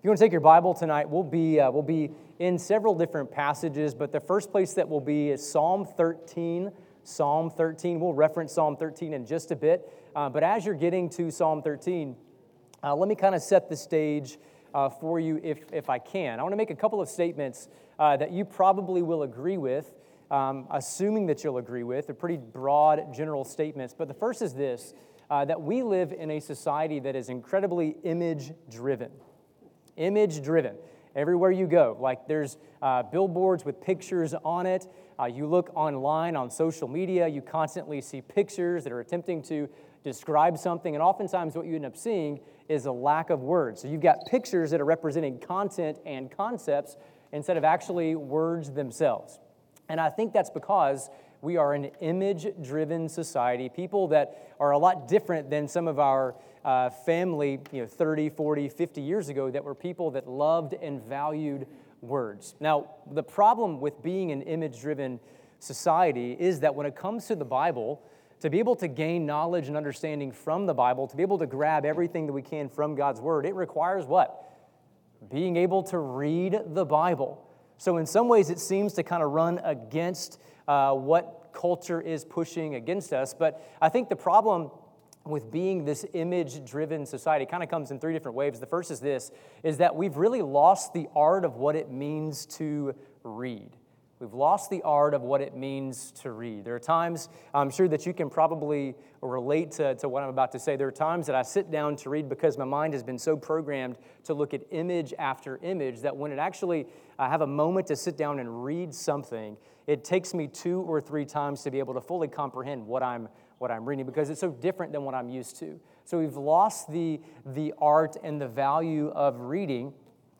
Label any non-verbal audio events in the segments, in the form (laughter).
If you want to take your Bible tonight, we'll be, uh, we'll be in several different passages, but the first place that we'll be is Psalm 13. Psalm 13. We'll reference Psalm 13 in just a bit. Uh, but as you're getting to Psalm 13, uh, let me kind of set the stage uh, for you if, if I can. I want to make a couple of statements uh, that you probably will agree with, um, assuming that you'll agree with. They're pretty broad, general statements. But the first is this uh, that we live in a society that is incredibly image driven. Image driven. Everywhere you go, like there's uh, billboards with pictures on it. Uh, you look online on social media, you constantly see pictures that are attempting to describe something, and oftentimes what you end up seeing is a lack of words. So you've got pictures that are representing content and concepts instead of actually words themselves. And I think that's because we are an image driven society, people that are a lot different than some of our uh, family, you know, 30, 40, 50 years ago, that were people that loved and valued words. Now, the problem with being an image driven society is that when it comes to the Bible, to be able to gain knowledge and understanding from the Bible, to be able to grab everything that we can from God's Word, it requires what? Being able to read the Bible. So, in some ways, it seems to kind of run against uh, what culture is pushing against us. But I think the problem with being this image driven society kind of comes in three different waves. The first is this is that we've really lost the art of what it means to read. We've lost the art of what it means to read. There are times, I'm sure that you can probably relate to, to what I'm about to say. There are times that I sit down to read because my mind has been so programmed to look at image after image that when it actually I have a moment to sit down and read something, it takes me two or three times to be able to fully comprehend what I'm what I'm reading because it's so different than what I'm used to. So we've lost the, the art and the value of reading.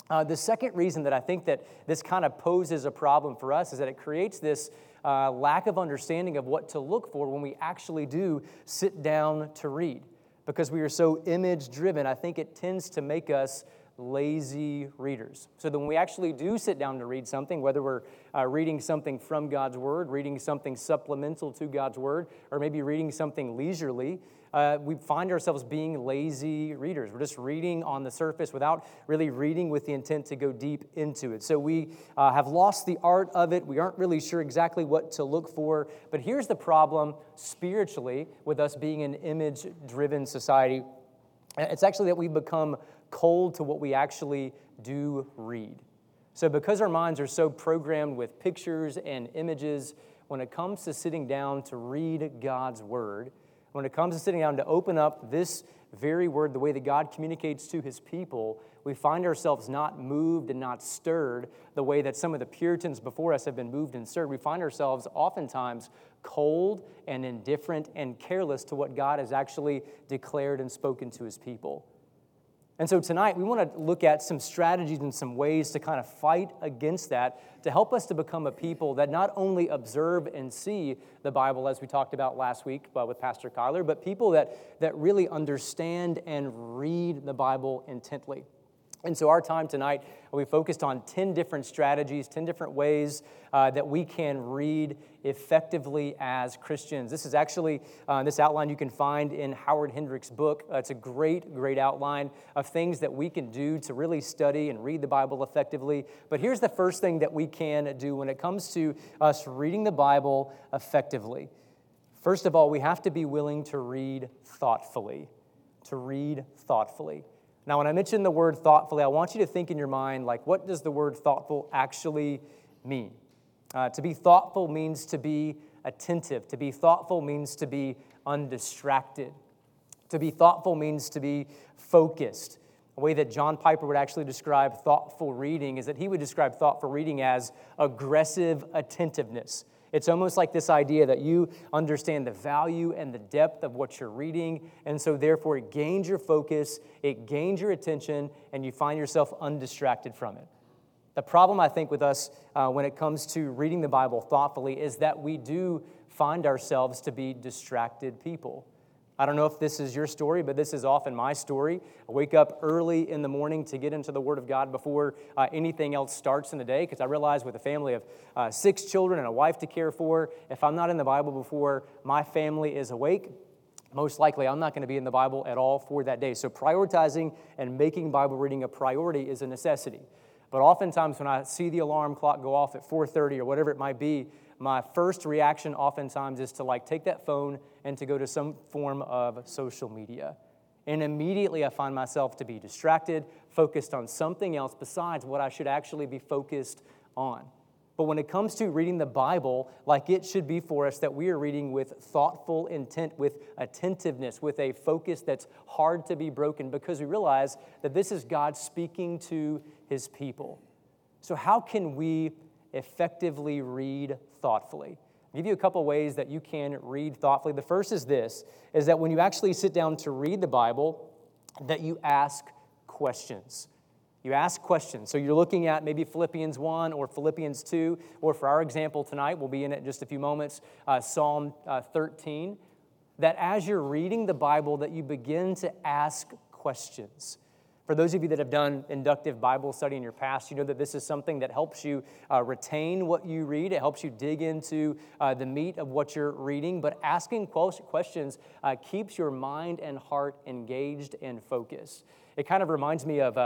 Uh, the second reason that I think that this kind of poses a problem for us is that it creates this uh, lack of understanding of what to look for when we actually do sit down to read. Because we are so image driven, I think it tends to make us lazy readers. So that when we actually do sit down to read something, whether we're uh, reading something from God's Word, reading something supplemental to God's Word, or maybe reading something leisurely, uh, we find ourselves being lazy readers. We're just reading on the surface without really reading with the intent to go deep into it. So we uh, have lost the art of it. We aren't really sure exactly what to look for. But here's the problem spiritually with us being an image driven society it's actually that we become cold to what we actually do read. So, because our minds are so programmed with pictures and images, when it comes to sitting down to read God's word, when it comes to sitting down to open up this very word, the way that God communicates to his people, we find ourselves not moved and not stirred the way that some of the Puritans before us have been moved and stirred. We find ourselves oftentimes cold and indifferent and careless to what God has actually declared and spoken to his people. And so tonight, we want to look at some strategies and some ways to kind of fight against that to help us to become a people that not only observe and see the Bible, as we talked about last week uh, with Pastor Kyler, but people that, that really understand and read the Bible intently. And so, our time tonight, we focused on 10 different strategies, 10 different ways uh, that we can read effectively as Christians. This is actually, uh, this outline you can find in Howard Hendricks' book. Uh, it's a great, great outline of things that we can do to really study and read the Bible effectively. But here's the first thing that we can do when it comes to us reading the Bible effectively. First of all, we have to be willing to read thoughtfully. To read thoughtfully. Now, when I mention the word thoughtfully, I want you to think in your mind, like, what does the word thoughtful actually mean? Uh, to be thoughtful means to be attentive. To be thoughtful means to be undistracted. To be thoughtful means to be focused. A way that John Piper would actually describe thoughtful reading is that he would describe thoughtful reading as aggressive attentiveness. It's almost like this idea that you understand the value and the depth of what you're reading, and so therefore it gains your focus, it gains your attention, and you find yourself undistracted from it. The problem, I think, with us uh, when it comes to reading the Bible thoughtfully is that we do find ourselves to be distracted people. I don't know if this is your story, but this is often my story. I wake up early in the morning to get into the Word of God before uh, anything else starts in the day because I realize with a family of uh, six children and a wife to care for, if I'm not in the Bible before my family is awake, most likely I'm not going to be in the Bible at all for that day. So prioritizing and making Bible reading a priority is a necessity. But oftentimes when I see the alarm clock go off at 4:30 or whatever it might be, my first reaction oftentimes is to like take that phone and to go to some form of social media. And immediately I find myself to be distracted, focused on something else besides what I should actually be focused on. But when it comes to reading the Bible, like it should be for us, that we are reading with thoughtful intent, with attentiveness, with a focus that's hard to be broken, because we realize that this is God speaking to his people. So, how can we effectively read thoughtfully? I'll give you a couple ways that you can read thoughtfully. The first is this is that when you actually sit down to read the Bible, that you ask questions. You ask questions. So you're looking at maybe Philippians 1 or Philippians 2, or for our example tonight, we'll be in it in just a few moments, uh, Psalm uh, 13. That as you're reading the Bible, that you begin to ask questions. For those of you that have done inductive Bible study in your past, you know that this is something that helps you uh, retain what you read. It helps you dig into uh, the meat of what you're reading. But asking questions uh, keeps your mind and heart engaged and focused. It kind of reminds me of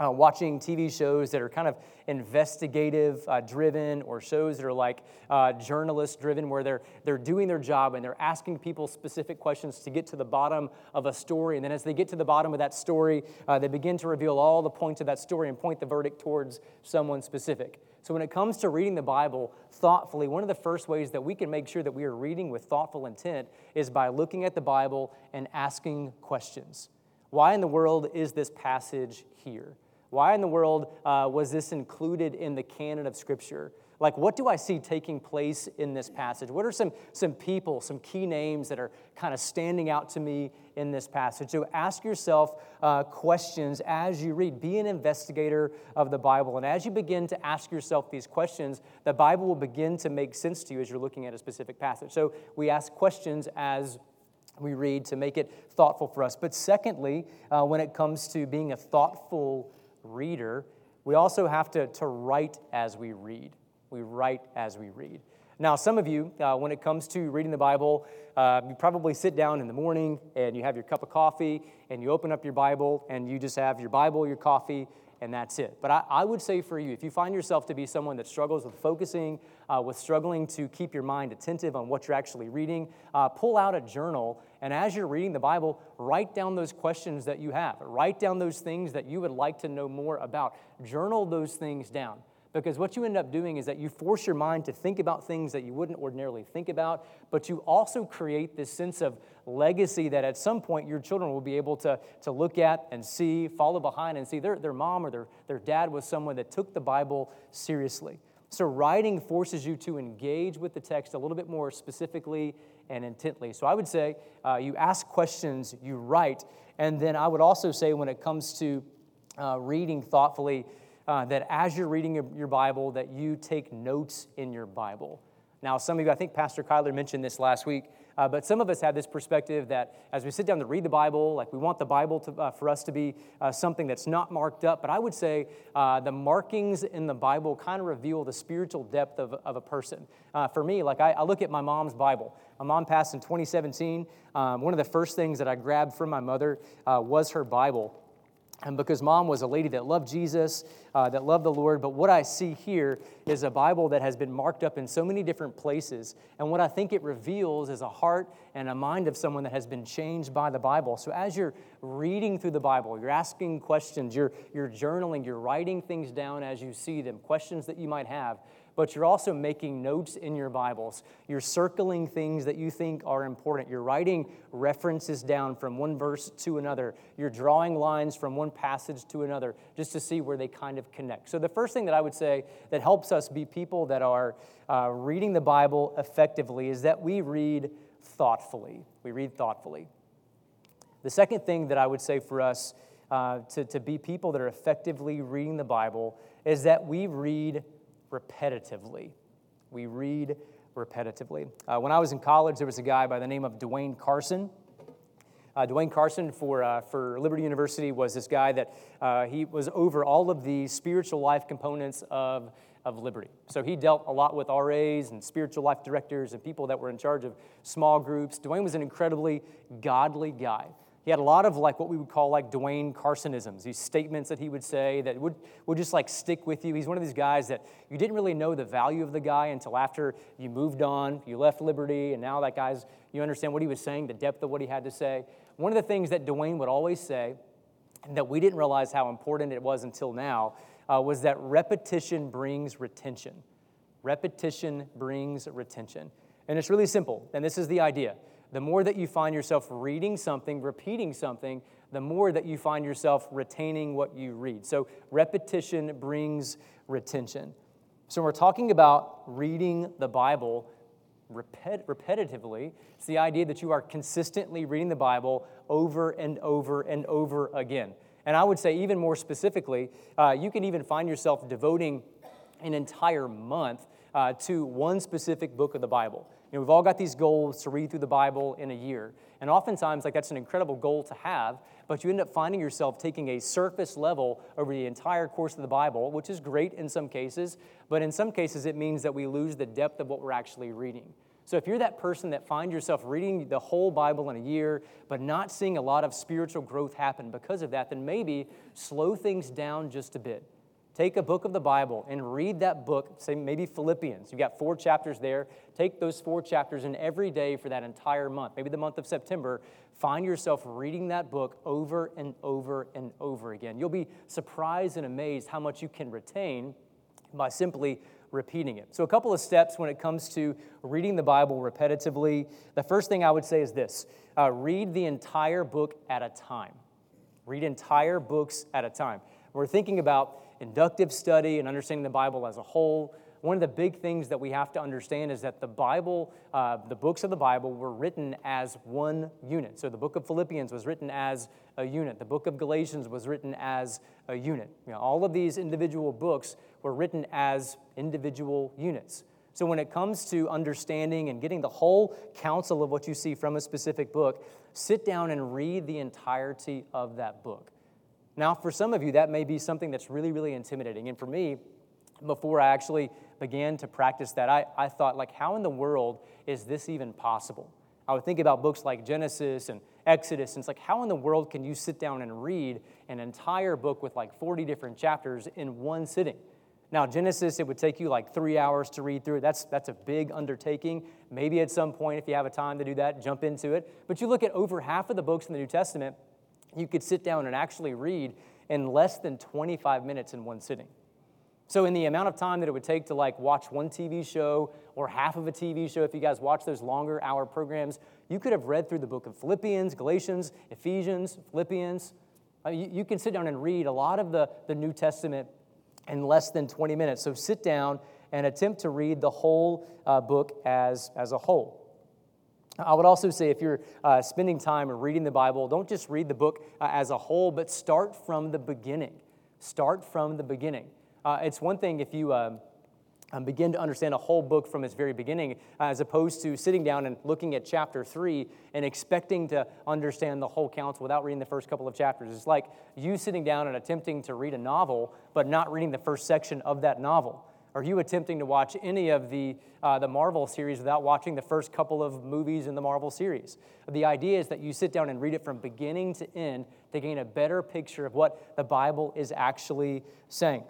uh, watching TV shows that are kind of investigative uh, driven or shows that are like uh, journalist driven, where they're, they're doing their job and they're asking people specific questions to get to the bottom of a story. And then as they get to the bottom of that story, uh, they begin to reveal all the points of that story and point the verdict towards someone specific. So when it comes to reading the Bible thoughtfully, one of the first ways that we can make sure that we are reading with thoughtful intent is by looking at the Bible and asking questions. Why in the world is this passage here? Why in the world uh, was this included in the canon of Scripture? Like, what do I see taking place in this passage? What are some, some people, some key names that are kind of standing out to me in this passage? So, ask yourself uh, questions as you read. Be an investigator of the Bible. And as you begin to ask yourself these questions, the Bible will begin to make sense to you as you're looking at a specific passage. So, we ask questions as we read to make it thoughtful for us. But secondly, uh, when it comes to being a thoughtful reader, we also have to, to write as we read. We write as we read. Now, some of you, uh, when it comes to reading the Bible, uh, you probably sit down in the morning and you have your cup of coffee and you open up your Bible and you just have your Bible, your coffee, and that's it. But I, I, would say for you, if you find yourself to be someone that struggles with focusing, uh, with struggling to keep your mind attentive on what you're actually reading, uh, pull out a journal. And as you're reading the Bible, write down those questions that you have. Write down those things that you would like to know more about. Journal those things down. Because what you end up doing is that you force your mind to think about things that you wouldn't ordinarily think about, but you also create this sense of legacy that at some point your children will be able to, to look at and see, follow behind and see their, their mom or their, their dad was someone that took the Bible seriously. So, writing forces you to engage with the text a little bit more specifically and intently. So, I would say uh, you ask questions, you write, and then I would also say when it comes to uh, reading thoughtfully, uh, that as you're reading your, Bible, that you take notes in your Bible. Now, some of you, I think Pastor Kyler mentioned this last week, uh, but some of us have this perspective that as we sit down to read the Bible, like we want the Bible to, uh, for us to be uh, something that's not marked up. But I would say uh, the markings in the Bible kind of reveal the spiritual depth of, of a person. Uh, for me, like I, I, look at my mom's Bible. My mom passed in 2017. Um, one of the first things that I grabbed from my mother uh, was her Bible. And because mom was a lady that loved Jesus, uh, that loved the Lord, but what I see here is a Bible that has been marked up in so many different places. And what I think it reveals is a heart and a mind of someone that has been changed by the Bible. So as you're reading through the Bible, you're asking questions, you're, you're journaling, you're writing things down as you see them, questions that you might have but you're also making notes in your Bibles. You're circling things that you think are important. You're writing references down from one verse to another. You're drawing lines from one passage to another just to see where they kind of connect. So, the first thing that I would say that helps us be people that are uh, reading the Bible effectively is that we read thoughtfully. We read thoughtfully. The second thing that I would say for us uh, to, to be people that are effectively reading the Bible is that we read repetitively. We read repetitively. Uh, when I was in college, there was a guy by the name of Dwayne Carson. Uh, Dwayne Carson for, uh, for Liberty University was this guy that uh, he was over all of the spiritual life components of of Liberty. So he dealt a lot with RAs and spiritual life directors and people that were in charge of small groups. Dwayne was an incredibly godly guy. He had a lot of like what we would call like Dwayne Carsonisms, these statements that he would say that would, would just like stick with you. He's one of these guys that you didn't really know the value of the guy until after you moved on, you left Liberty, and now that guy's, you understand what he was saying, the depth of what he had to say. One of the things that Dwayne would always say, and that we didn't realize how important it was until now, uh, was that repetition brings retention. Repetition brings retention. And it's really simple, and this is the idea. The more that you find yourself reading something, repeating something, the more that you find yourself retaining what you read. So, repetition brings retention. So, we're talking about reading the Bible repet- repetitively. It's the idea that you are consistently reading the Bible over and over and over again. And I would say, even more specifically, uh, you can even find yourself devoting an entire month uh, to one specific book of the Bible. You know, we've all got these goals to read through the Bible in a year. And oftentimes, like that's an incredible goal to have, but you end up finding yourself taking a surface level over the entire course of the Bible, which is great in some cases, but in some cases it means that we lose the depth of what we're actually reading. So if you're that person that finds yourself reading the whole Bible in a year, but not seeing a lot of spiritual growth happen because of that, then maybe slow things down just a bit. Take a book of the Bible and read that book, say maybe Philippians. You've got four chapters there. Take those four chapters and every day for that entire month, maybe the month of September, find yourself reading that book over and over and over again. You'll be surprised and amazed how much you can retain by simply repeating it. So, a couple of steps when it comes to reading the Bible repetitively. The first thing I would say is this uh, read the entire book at a time. Read entire books at a time. We're thinking about inductive study and understanding the Bible as a whole. One of the big things that we have to understand is that the Bible, uh, the books of the Bible, were written as one unit. So the book of Philippians was written as a unit. The book of Galatians was written as a unit. You know, all of these individual books were written as individual units. So when it comes to understanding and getting the whole counsel of what you see from a specific book, sit down and read the entirety of that book. Now, for some of you, that may be something that's really, really intimidating. And for me, before I actually began to practice that, I, I thought, like, how in the world is this even possible? I would think about books like Genesis and Exodus, and it's like, how in the world can you sit down and read an entire book with like 40 different chapters in one sitting? Now, Genesis, it would take you like three hours to read through. That's, that's a big undertaking. Maybe at some point, if you have a time to do that, jump into it. But you look at over half of the books in the New Testament, you could sit down and actually read in less than 25 minutes in one sitting. So, in the amount of time that it would take to like watch one TV show or half of a TV show, if you guys watch those longer hour programs, you could have read through the book of Philippians, Galatians, Ephesians, Philippians. Uh, you, you, can sit down and read a lot of the, the New Testament in less than 20 minutes. So, sit down and attempt to read the whole uh, book as, as a whole. I would also say if you're uh, spending time reading the Bible, don't just read the book uh, as a whole, but start from the beginning. Start from the beginning. Uh, it's one thing if you um, um begin to understand a whole book from its very beginning, uh, as opposed to sitting down and looking at chapter three and expecting to understand the whole counsel without reading the first couple of chapters. It's like you sitting down and attempting to read a novel, but not reading the first section of that novel. Are you attempting to watch any of the, uh, the Marvel series without watching the first couple of movies in the Marvel series? The idea is that you sit down and read it from beginning to end to gain a better picture of what the Bible is actually saying.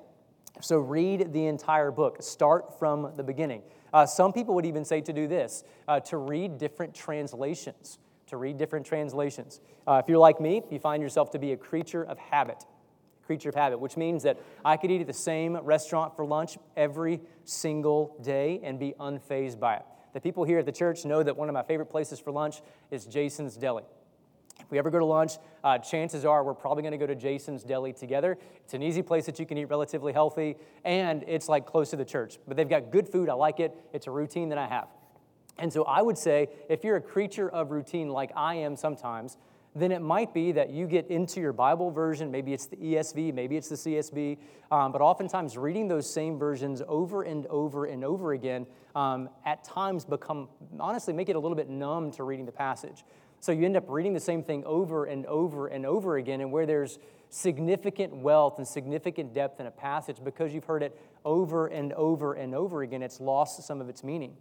So read the entire book, start from the beginning. Uh, some people would even say to do this uh, to read different translations. To read different translations. Uh, if you're like me, you find yourself to be a creature of habit creature of habit, which means that I could eat at the same restaurant for lunch every single day and be unfazed by it. The people here at the church know that one of my favorite places for lunch is Jason's Deli. If we ever go to lunch, uh, chances are we're probably going to go to Jason's Deli together. It's an easy place that you can eat relatively healthy, and it's like close to the church. But they've got good food. I like it. It's a routine that I have. And so I would say if you're a creature of routine like I am sometimes, then it might be that you get into your Bible version. Maybe it's the ESV, maybe it's the CSB, um, but oftentimes reading those same versions over and over and over again um, at times become, honestly, make it a little bit numb to reading the passage. So you end up reading the same thing over and over and over again, and where there's significant wealth and significant depth in a passage because you've heard it over and over and over again, it's lost some of its meaning.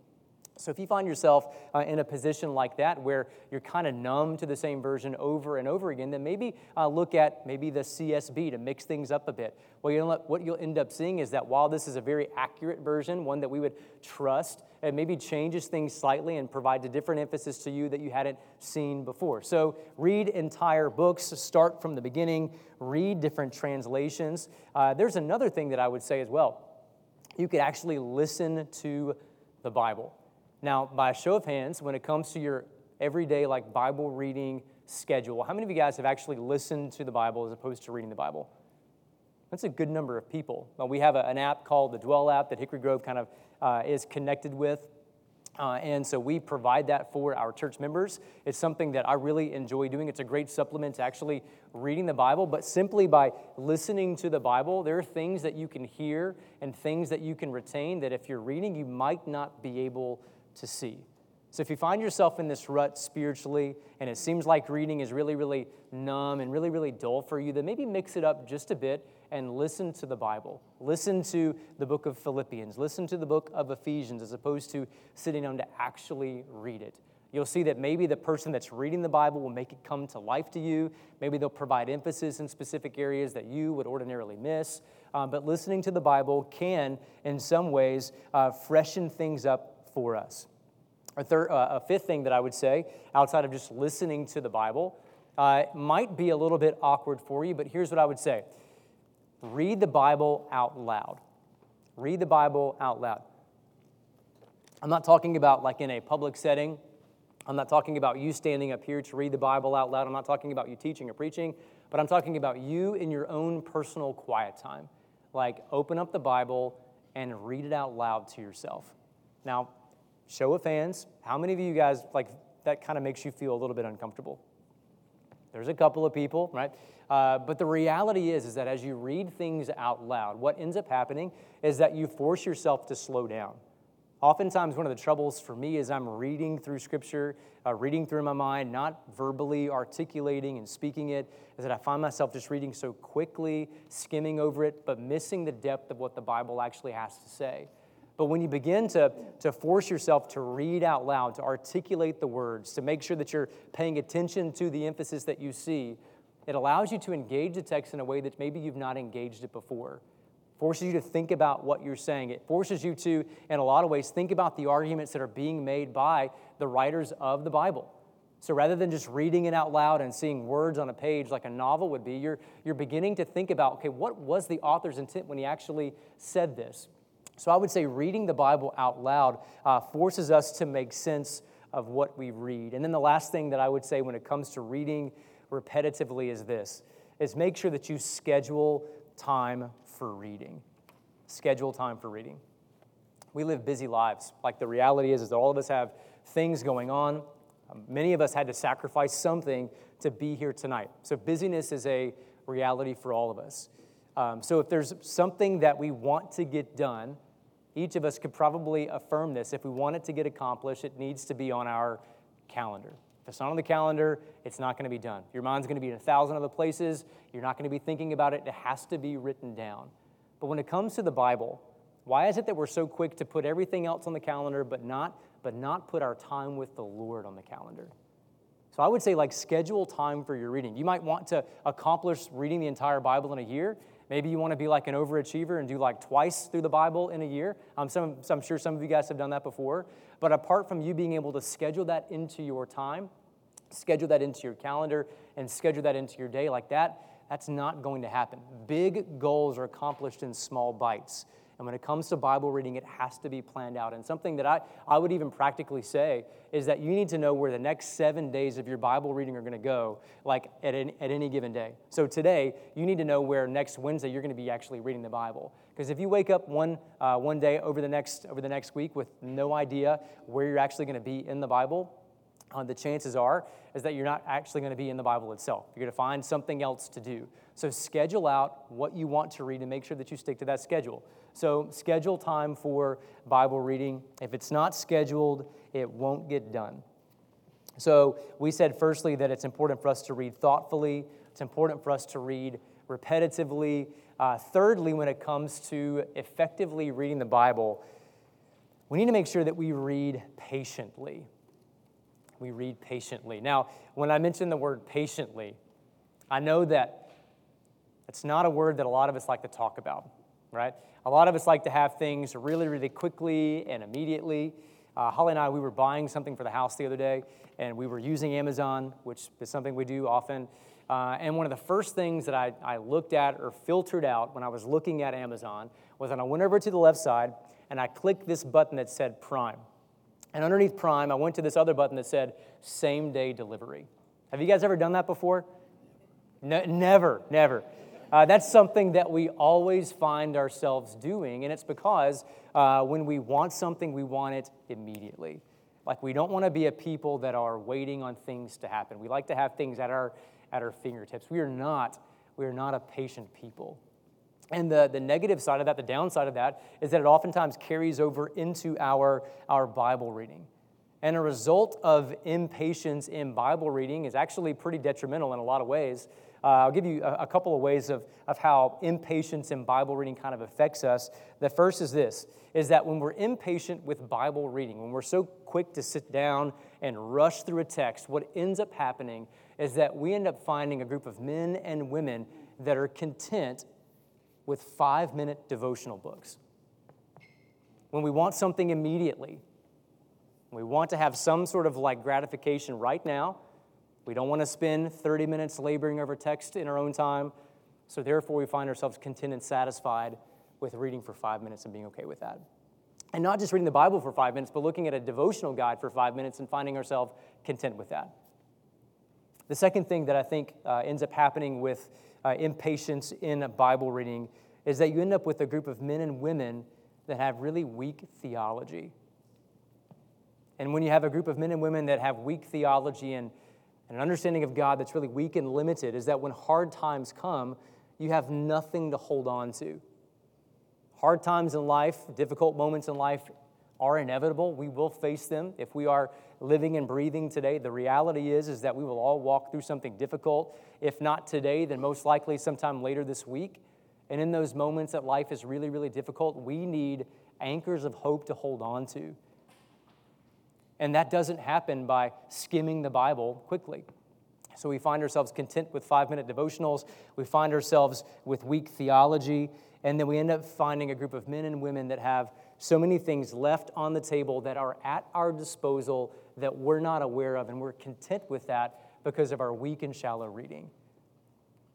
So if you find yourself uh, in a position like that where you're kind of numb to the same version over and over again, then maybe uh, look at maybe the CSB to mix things up a bit. Well, you'll, what you'll end up seeing is that while this is a very accurate version, one that we would trust, it maybe changes things slightly and provides a different emphasis to you that you hadn't seen before. So read entire books, start from the beginning, read different translations. Uh, there's another thing that I would say as well. You could actually listen to the Bible. Now, by a show of hands, when it comes to your everyday like Bible reading schedule, how many of you guys have actually listened to the Bible as opposed to reading the Bible? That's a good number of people. We have a, an app called the Dwell app that Hickory Grove kind of uh, is connected with. Uh, and so we provide that for our church members. It's something that I really enjoy doing. It's a great supplement to actually reading the Bible, but simply by listening to the Bible, there are things that you can hear and things that you can retain that if you're reading, you might not be able to see. So if you find yourself in this rut spiritually and it seems like reading is really, really numb and really, really dull for you, then maybe mix it up just a bit and listen to the Bible. Listen to the book of Philippians. Listen to the book of Ephesians as opposed to sitting down to actually read it. You'll see that maybe the person that's reading the Bible will make it come to life to you. Maybe they'll provide emphasis in specific areas that you would ordinarily miss. Um, but listening to the Bible can, in some ways, uh, freshen things up for us. A, third, uh, a fifth thing that I would say, outside of just listening to the Bible, uh, might be a little bit awkward for you, but here's what I would say read the Bible out loud. Read the Bible out loud. I'm not talking about like in a public setting. I'm not talking about you standing up here to read the Bible out loud. I'm not talking about you teaching or preaching, but I'm talking about you in your own personal quiet time. Like, open up the Bible and read it out loud to yourself. Now, Show of hands, how many of you guys, like, that kind of makes you feel a little bit uncomfortable? There's a couple of people, right? Uh, but the reality is, is that as you read things out loud, what ends up happening is that you force yourself to slow down. Oftentimes, one of the troubles for me is I'm reading through Scripture, uh, reading through my mind, not verbally articulating and speaking it, is that I find myself just reading so quickly, skimming over it, but missing the depth of what the Bible actually has to say. But when you begin to, to force yourself to read out loud, to articulate the words, to make sure that you're paying attention to the emphasis that you see, it allows you to engage the text in a way that maybe you've not engaged it before. Forces you to think about what you're saying. It forces you to, in a lot of ways, think about the arguments that are being made by the writers of the Bible. So rather than just reading it out loud and seeing words on a page like a novel would be, you're, you're beginning to think about okay, what was the author's intent when he actually said this? So I would say reading the Bible out loud uh, forces us to make sense of what we read. And then the last thing that I would say when it comes to reading repetitively is this is make sure that you schedule time for reading. Schedule time for reading. We live busy lives. Like the reality is, is that all of us have things going on. Um, many of us had to sacrifice something to be here tonight. So busyness is a reality for all of us. Um, so if there's something that we want to get done, each of us could probably affirm this. If we want it to get accomplished, it needs to be on our calendar. If it's not on the calendar, it's not going to be done. Your mind's going to be in a thousand other places. You're not going to be thinking about it. It has to be written down. But when it comes to the Bible, why is it that we're so quick to put everything else on the calendar but not, but not put our time with the Lord on the calendar? So I would say, like, schedule time for your reading. You might want to accomplish reading the entire Bible in a year. Maybe you want to be like an overachiever and do like twice through the Bible in a year. Um, some, I'm sure some of you guys have done that before. But apart from you being able to schedule that into your time, schedule that into your calendar, and schedule that into your day like that, that's not going to happen. Big goals are accomplished in small bites. And when it comes to Bible reading, it has to be planned out. And something that I, I would even practically say is that you need to know where the next seven days of your Bible reading are going to go, like at any, at any given day. So today, you need to know where next Wednesday you're going to be actually reading the Bible. Because if you wake up one, uh, one day over the, next, over the next week with no idea where you're actually going to be in the Bible, uh, the chances are is that you're not actually going to be in the Bible itself. You're going to find something else to do. So schedule out what you want to read and make sure that you stick to that schedule. So schedule time for Bible reading. If it's not scheduled, it won't get done. So we said firstly that it's important for us to read thoughtfully. It's important for us to read repetitively. Uh, thirdly, when it comes to effectively reading the Bible, we need to make sure that we read patiently. We read patiently. Now, when I mention the word patiently, I know that it's not a word that a lot of us like to talk about, right? A lot of us like to have things really, really quickly and immediately. Uh, Holly and I, we were buying something for the house the other day, and we were using Amazon, which is something we do often. Uh, and one of the first things that I, I looked at or filtered out when I was looking at Amazon was when I went over to the left side and I clicked this button that said Prime. And underneath Prime, I went to this other button that said same day delivery. Have you guys ever done that before? No, never, never. Uh, that's something that we always find ourselves doing, and it's because uh, when we want something, we want it immediately. Like, we don't want to be a people that are waiting on things to happen. We like to have things at our, at our fingertips. We are not, we are not a patient people. And the, the negative side of that, the downside of that, is that it oftentimes carries over into our, our Bible reading. And a result of impatience in Bible reading is actually pretty detrimental in a lot of ways. Uh, I'll give you a, a, couple of ways of, of how impatience in Bible reading kind of affects us. The first is this, is that when we're impatient with Bible reading, when we're so quick to sit down and rush through a text, what ends up happening is that we end up finding a group of men and women that are content with five-minute devotional books. When we want something immediately, we want to have some sort of like gratification right now, we don't want to spend 30 minutes laboring over text in our own time. So therefore, we find ourselves content and satisfied with reading for five minutes and being okay with that. And not just reading the Bible for five minutes, but looking at a devotional guide for five minutes and finding ourselves content with that. The second thing that I think uh, ends up happening with uh, impatience in Bible reading is that you end up with a group of men and women that have really weak theology. And when you have a group of men and women that have weak theology and and an understanding of God that's really weak and limited is that when hard times come, you have nothing to hold on to. Hard times in life, difficult moments in life are inevitable. We will face them. If we are living and breathing today, the reality is, is that we will all walk through something difficult. If not today, then most likely sometime later this week. And in those moments that life is really, really difficult, we need anchors of hope to hold on to. And that doesn't happen by skimming the Bible quickly. So we find ourselves content with five minute devotionals. We find ourselves with weak theology. And then we end up finding a group of men and women that have so many things left on the table that are at our disposal that we're not aware of. And we're content with that because of our weak and shallow reading.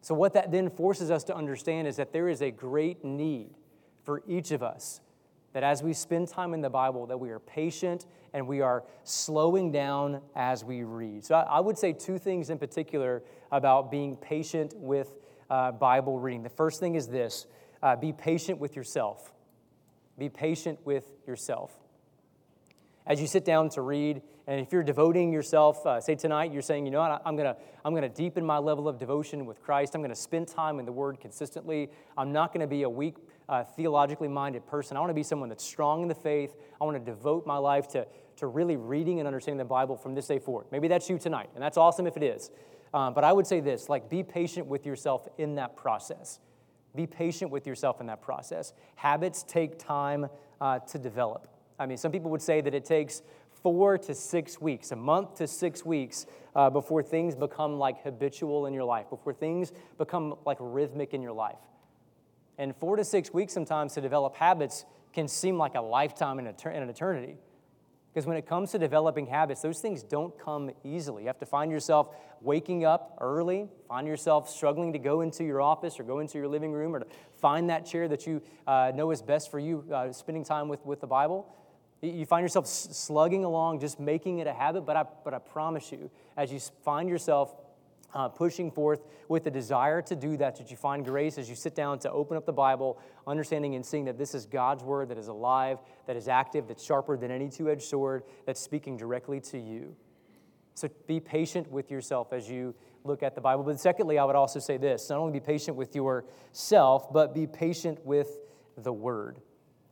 So, what that then forces us to understand is that there is a great need for each of us that as we spend time in the Bible, that we are patient and we are slowing down as we read. So I, would say two things in particular about being patient with uh, Bible reading. The first thing is this uh, be patient with yourself. Be patient with yourself. As you sit down to read, and if you're devoting yourself, uh, say tonight, you're saying, you know what, I'm going to I'm to deepen my level of devotion with Christ. I'm going to spend time in the Word consistently. I'm not going to be a weak uh, theologically minded person. I want to be someone that's strong in the faith. I want to devote my life to, to really reading and understanding the Bible from this day forward. Maybe that's you tonight, and that's awesome if it is. Um, but I would say this like, be patient with yourself in that process. Be patient with yourself in that process. Habits take time uh, to develop. I mean, some people would say that it takes four to six weeks, a month to six weeks, uh, before things become like habitual in your life, before things become like rhythmic in your life. And four to six weeks sometimes to develop habits can seem like a lifetime and an eternity. Because when it comes to developing habits, those things don't come easily. You have to find yourself waking up early, find yourself struggling to go into your office or go into your living room or to find that chair that you uh, know is best for you, uh, spending time with, with the Bible. You find yourself slugging along, just making it a habit, but I, but I promise you, as you find yourself uh, pushing forth with the desire to do that, that you find grace as you sit down to open up the Bible, understanding and seeing that this is God's word that is alive, that is active, that's sharper than any two edged sword, that's speaking directly to you. So be patient with yourself as you look at the Bible. But secondly, I would also say this not only be patient with yourself, but be patient with the word.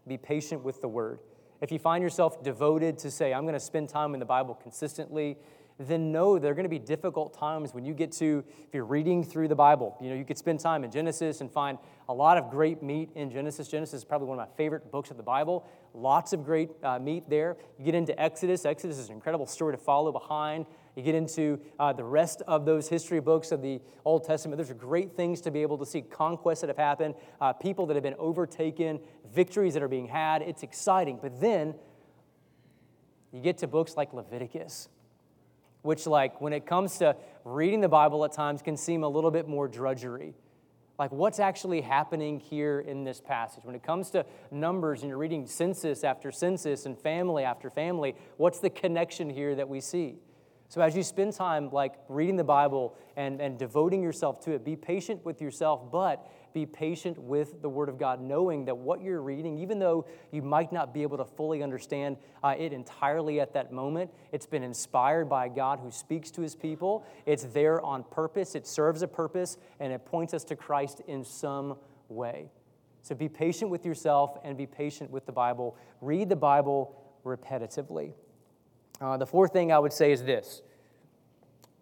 Be patient with the word. If you find yourself devoted to say, I'm going to spend time in the Bible consistently, then know there are going to be difficult times when you get to, if you're reading through the Bible, you know, you could spend time in Genesis and find a lot of great meat in Genesis. Genesis is probably one of my favorite books of the Bible. Lots of great uh, meat there. You get into Exodus. Exodus is an incredible story to follow behind. You get into uh, the rest of those history books of the Old Testament. There's great things to be able to see conquests that have happened, uh, people that have been overtaken, victories that are being had. It's exciting. But then you get to books like Leviticus which, like, when it comes to reading the Bible at times, can seem a little bit more drudgery. Like, what's actually happening here in this passage? When it comes to numbers and you're reading census after census and family after family, what's the connection here that we see? So, as you spend time like reading the Bible and, and devoting yourself to it, be patient with yourself, but be patient with the Word of God, knowing that what you're reading, even though you might not be able to fully understand uh, it entirely at that moment, it's been inspired by God who speaks to his people. It's there on purpose, it serves a purpose, and it points us to Christ in some way. So be patient with yourself and be patient with the Bible. Read the Bible repetitively. Uh, the fourth thing I would say is this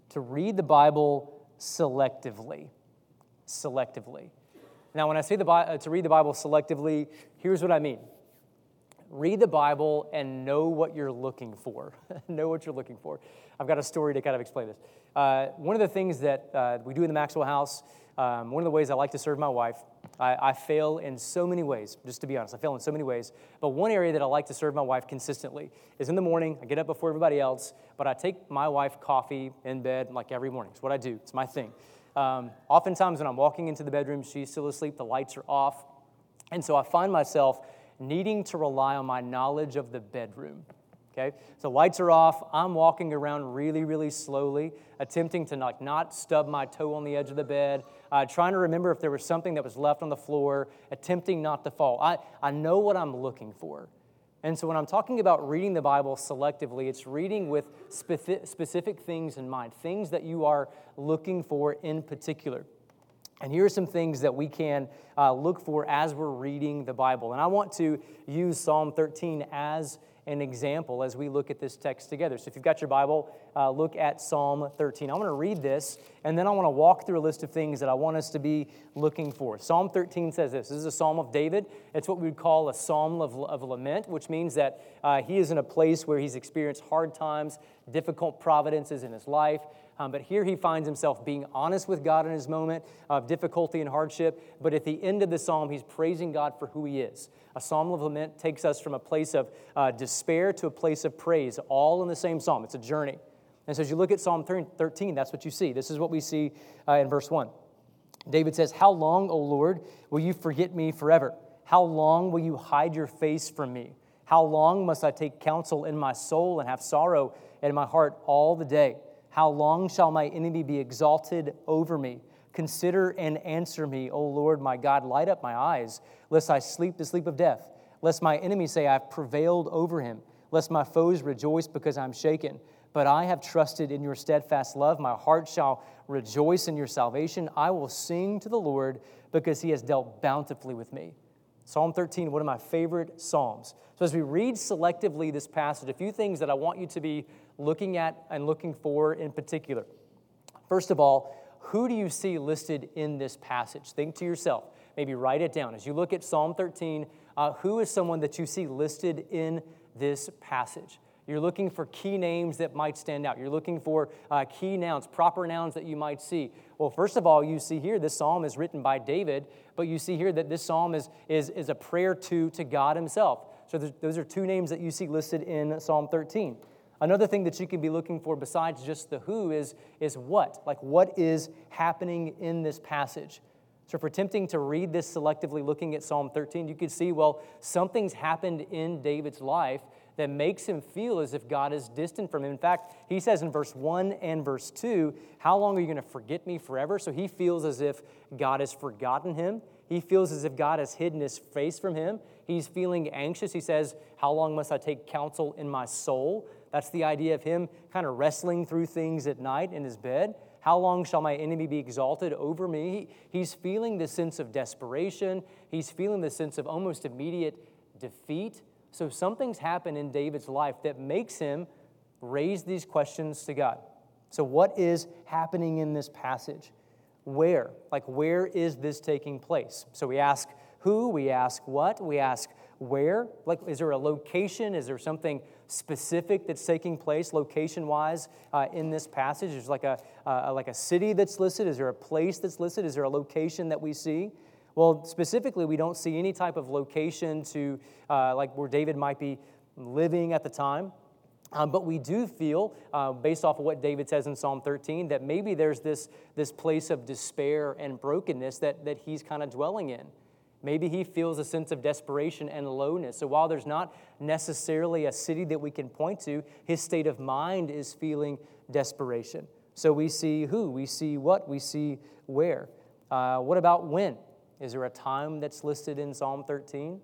to read the Bible selectively. Selectively. Now, when I say the, uh, to read the Bible selectively, here's what I mean read the Bible and know what you're looking for. (laughs) know what you're looking for. I've got a story to kind of explain this. Uh, one of the things that uh, we do in the Maxwell house, um, one of the ways I like to serve my wife, I, I, fail in so many ways, just to be honest. I fail in so many ways. But one area that I like to serve my wife consistently is in the morning. I get up before everybody else, but I take my wife coffee in bed like every morning. It's what I do, it's my thing. Um, oftentimes, when I'm walking into the bedroom, she's still asleep, the lights are off. And so I find myself needing to rely on my knowledge of the bedroom. Okay, so lights are off. I'm walking around really, really slowly, attempting to not, not stub my toe on the edge of the bed, uh, trying to remember if there was something that was left on the floor, attempting not to fall. I, I know what I'm looking for. And so when I'm talking about reading the Bible selectively, it's reading with specific things in mind, things that you are looking for in particular. And here are some things that we can uh, look for as we're reading the Bible. And I want to use Psalm 13 as an example as we look at this text together. So if you've got your Bible, uh, look at Psalm 13. I want to read this, and then I want to walk through a list of things that I want us to be looking for. Psalm 13 says this this is a psalm of David. It's what we would call a psalm of, of lament, which means that uh, he is in a place where he's experienced hard times, difficult providences in his life. Um, but here he finds himself being honest with God in his moment of difficulty and hardship. But at the end of the psalm, he's praising God for who he is. A psalm of lament takes us from a place of uh, despair to a place of praise, all in the same psalm. It's a journey. And so as you look at Psalm 13, that's what you see. This is what we see uh, in verse 1. David says, How long, O Lord, will you forget me forever? How long will you hide your face from me? How long must I take counsel in my soul and have sorrow in my heart all the day? How long shall my enemy be exalted over me? Consider and answer me, O Lord my God. Light up my eyes, lest I sleep the sleep of death. Lest my enemy say, I've prevailed over him. Lest my foes rejoice because I'm shaken. But I have trusted in your steadfast love. My heart shall rejoice in your salvation. I will sing to the Lord because he has dealt bountifully with me. Psalm 13, one of my favorite Psalms. So, as we read selectively this passage, a few things that I want you to be looking at and looking for in particular. First of all, who do you see listed in this passage? Think to yourself, maybe write it down. As you look at Psalm 13, uh, who is someone that you see listed in this passage? You're looking for key names that might stand out. You're looking for uh, key nouns, proper nouns that you might see. Well, first of all, you see here this psalm is written by David, but you see here that this psalm is, is, is a prayer to, to God Himself. So those are two names that you see listed in Psalm 13. Another thing that you can be looking for besides just the who is, is what. Like, what is happening in this passage? So, if we're attempting to read this selectively, looking at Psalm 13, you could see, well, something's happened in David's life that makes him feel as if God is distant from him. In fact, he says in verse 1 and verse 2, How long are you going to forget me forever? So he feels as if God has forgotten him. He feels as if God has hidden his face from him. He's feeling anxious. He says, How long must I take counsel in my soul? That's the idea of him kind of wrestling through things at night in his bed. How long shall my enemy be exalted over me? He's feeling the sense of desperation. He's feeling the sense of almost immediate defeat. So something's happened in David's life that makes him raise these questions to God. So, what is happening in this passage? Where? Like, where is this taking place? So, we ask who, we ask what, we ask where. Like, is there a location? Is there something specific that's taking place location wise uh, in this passage? Is like a, uh, like a city that's listed? Is there a place that's listed? Is there a location that we see? Well, specifically, we don't see any type of location to, uh, like where David might be living at the time. Um, but we do feel, uh, based off of what David says in Psalm 13, that maybe there's this, this place of despair and brokenness that, that he's kind of dwelling in. Maybe he feels a sense of desperation and lowness. So while there's not necessarily a city that we can point to, his state of mind is feeling desperation. So we see who, we see what, we see where. Uh, what about when? Is there a time that's listed in Psalm 13?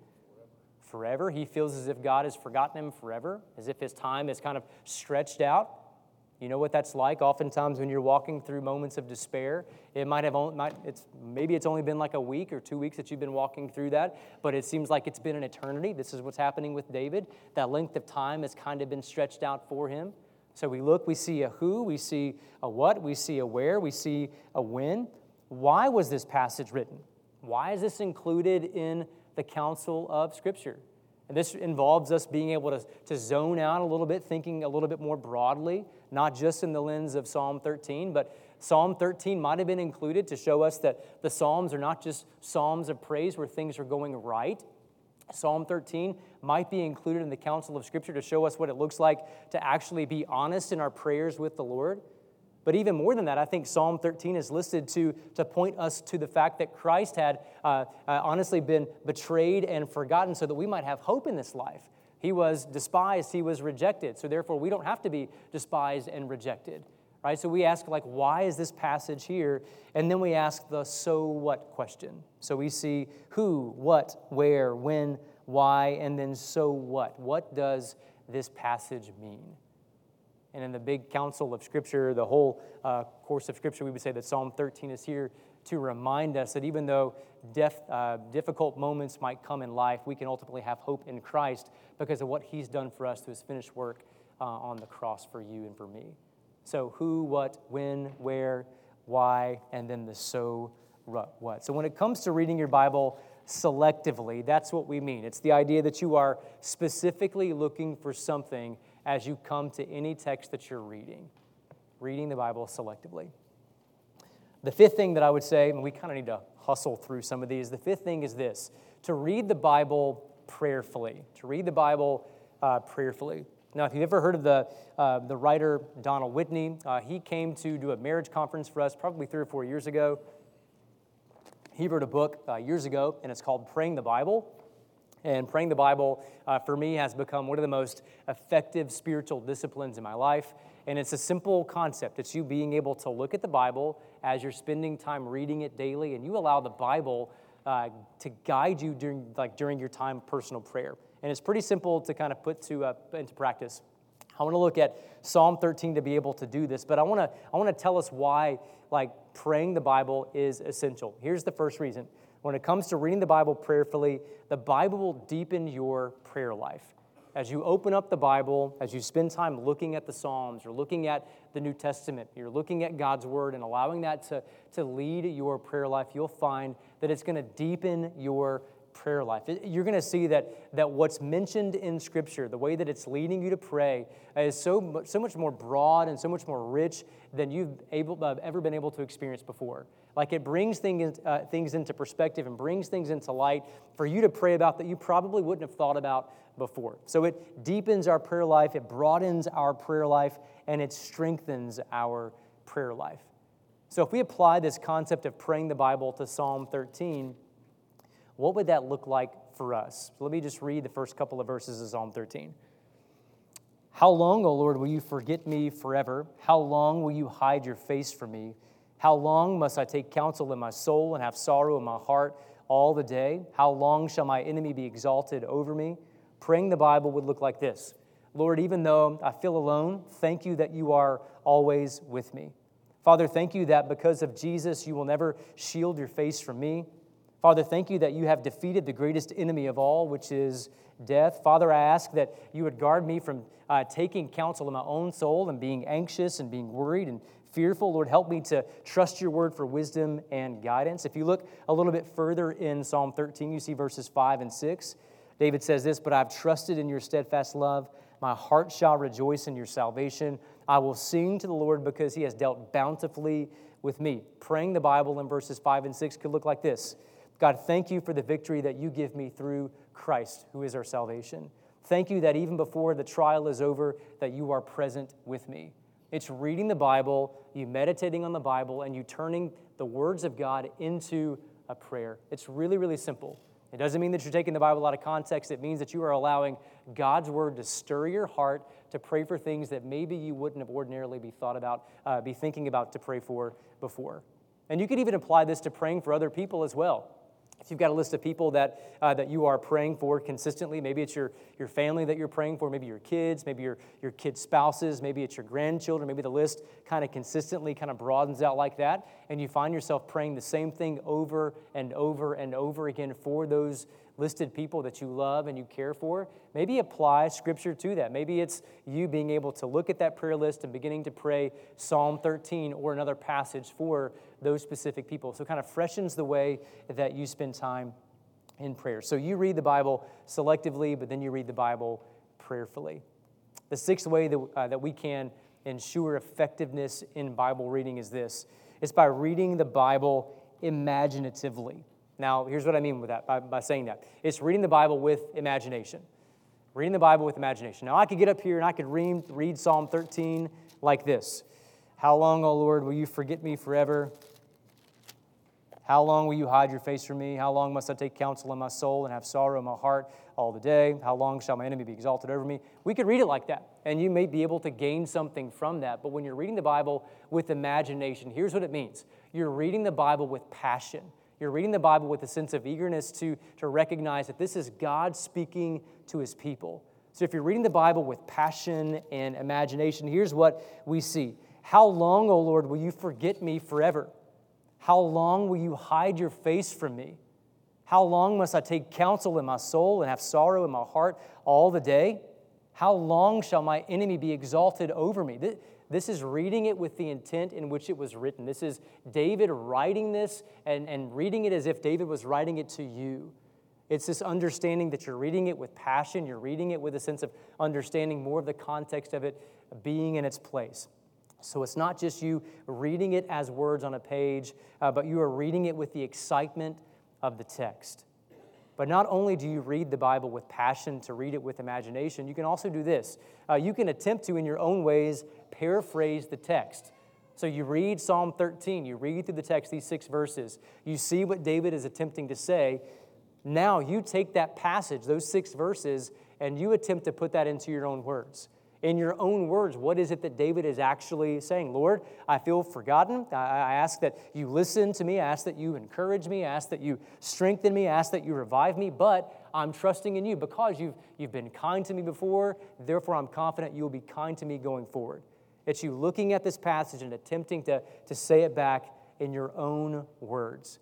Forever. He feels as if God has forgotten him forever, as if his time is kind of stretched out. You know what that's like. Oftentimes, when you're walking through moments of despair, it might have only, might, it's maybe it's only been like a week or two weeks that you've been walking through that, but it seems like it's been an eternity. This is what's happening with David. That length of time has kind of been stretched out for him. So we look, we see a who, we see a what, we see a where, we see a when. Why was this passage written? Why is this included in the counsel of Scripture? And this involves us being able to, to zone out a little bit, thinking a little bit more broadly, not just in the lens of Psalm 13, but Psalm 13 might have been included to show us that the Psalms are not just Psalms of praise where things are going right. Psalm 13 might be included in the counsel of Scripture to show us what it looks like to actually be honest in our prayers with the Lord. But even more than that, I think Psalm 13 is listed to, to point us to the fact that Christ had uh, uh, honestly been betrayed and forgotten so that we might have hope in this life. He was despised, he was rejected. So therefore, we don't have to be despised and rejected. Right? So we ask, like, why is this passage here? And then we ask the so what question. So we see who, what, where, when, why, and then so what. What does this passage mean? And in the big counsel of Scripture, the whole uh, course of Scripture, we would say that Psalm 13 is here to remind us that even though uh, difficult moments might come in life, we can ultimately have hope in Christ because of what He's done for us through His finished work uh, on the cross for you and for me. So, who, what, when, where, why, and then the so what. So, when it comes to reading your Bible selectively, that's what we mean. It's the idea that you are specifically looking for something as you come to any text that you're reading, reading the Bible selectively. The fifth thing that I would say, and we kind of need to hustle through some of these, the fifth thing is this to read the Bible prayerfully, to read the Bible uh, prayerfully. Now, if you've ever heard of the, uh, the writer Donald Whitney, uh, he came to do a marriage conference for us probably three or four years ago. He wrote a book uh, years ago, and it's called Praying the Bible. And praying the Bible uh, for me has become one of the most effective spiritual disciplines in my life. And it's a simple concept. It's you being able to look at the Bible as you're spending time reading it daily, and you allow the Bible uh, to guide you during, like, during your time of personal prayer. And it's pretty simple to kind of put to, uh, into practice. I want to look at Psalm 13 to be able to do this, but I want to I want to tell us why like praying the Bible is essential. Here's the first reason. When it comes to reading the Bible prayerfully, the Bible will deepen your prayer life. As you open up the Bible, as you spend time looking at the Psalms or looking at the New Testament, you're looking at God's Word and allowing that to, to lead your prayer life, you'll find that it's going to deepen your prayer life. You're going to see that, that what's mentioned in Scripture, the way that it's leading you to pray, is so, so much more broad and so much more rich than you've able, uh, ever been able to experience before. Like it brings things, uh, things into perspective and brings things into light for you to pray about that you probably wouldn't have thought about before. So it deepens our prayer life, it broadens our prayer life, and it strengthens our prayer life. So if we apply this concept of praying the Bible to Psalm 13, what would that look like for us? Let me just read the first couple of verses of Psalm 13. How long, O Lord, will you forget me forever? How long will you hide your face from me? How long must I take counsel in my soul and have sorrow in my heart all the day? How long shall my enemy be exalted over me? Praying the Bible would look like this Lord, even though I feel alone, thank you that you are always with me. Father, thank you that because of Jesus, you will never shield your face from me. Father, thank you that you have defeated the greatest enemy of all, which is death. Father, I ask that you would guard me from uh, taking counsel in my own soul and being anxious and being worried and fearful. Lord, help me to trust your word for wisdom and guidance. If you look a little bit further in Psalm 13, you see verses 5 and 6. David says this, But I've trusted in your steadfast love. My heart shall rejoice in your salvation. I will sing to the Lord because he has dealt bountifully with me. Praying the Bible in verses 5 and 6 could look like this God, thank you for the victory that you give me through Christ, who is our salvation. Thank you that even before the trial is over, that you are present with me. It's reading the Bible, you meditating on the Bible, and you turning the words of God into a prayer. It's really, really simple. It doesn't mean that you're taking the Bible out of context. It means that you are allowing God's word to stir your heart to pray for things that maybe you wouldn't have ordinarily be thought about, uh, be thinking about to pray for before. And you could even apply this to praying for other people as well. If you've got a list of people that, uh, that you are praying for consistently, maybe it's your, your family that you're praying for, maybe your kids, maybe your, your kids' spouses, maybe it's your grandchildren, maybe the list kind of consistently kind of broadens out like that, and you find yourself praying the same thing over and over and over again for those listed people that you love and you care for, maybe apply scripture to that. Maybe it's you being able to look at that prayer list and beginning to pray Psalm 13 or another passage for those specific people. So it kind of freshens the way that you spend time in prayer. So you read the Bible selectively, but then you read the Bible prayerfully. The sixth way that, uh, that we can ensure effectiveness in Bible reading is this it's by reading the Bible imaginatively. Now, here's what I mean with that by, by saying that it's reading the Bible with imagination. Reading the Bible with imagination. Now, I could get up here and I could read, read Psalm 13 like this How long, O Lord, will you forget me forever? How long will you hide your face from me? How long must I take counsel in my soul and have sorrow in my heart all the day? How long shall my enemy be exalted over me? We could read it like that, and you may be able to gain something from that. But when you're reading the Bible with imagination, here's what it means you're reading the Bible with passion. You're reading the Bible with a sense of eagerness to, to recognize that this is God speaking to his people. So if you're reading the Bible with passion and imagination, here's what we see How long, O Lord, will you forget me forever? How long will you hide your face from me? How long must I take counsel in my soul and have sorrow in my heart all the day? How long shall my enemy be exalted over me? This is reading it with the intent in which it was written. This is David writing this and, and reading it as if David was writing it to you. It's this understanding that you're reading it with passion, you're reading it with a sense of understanding more of the context of it being in its place. So it's not just you reading it as words on a page, uh, but you are reading it with the excitement of the text. But not only do you read the Bible with passion to read it with imagination, you can also do this. Uh, you can attempt to, in your own ways, paraphrase the text. So you read Psalm 13, you read through the text, these six verses, you see what David is attempting to say. Now you take that passage, those six verses, and you attempt to put that into your own words in your own words, what is it that David is actually saying? Lord, I feel forgotten. I ask that you listen to me. I ask that you encourage me. I ask that you strengthen me. I ask that you revive me. But I'm trusting in you because you've, you've been kind to me before. Therefore, I'm confident you will be kind to me going forward. It's you looking at this passage and attempting to, to say it back in your own words.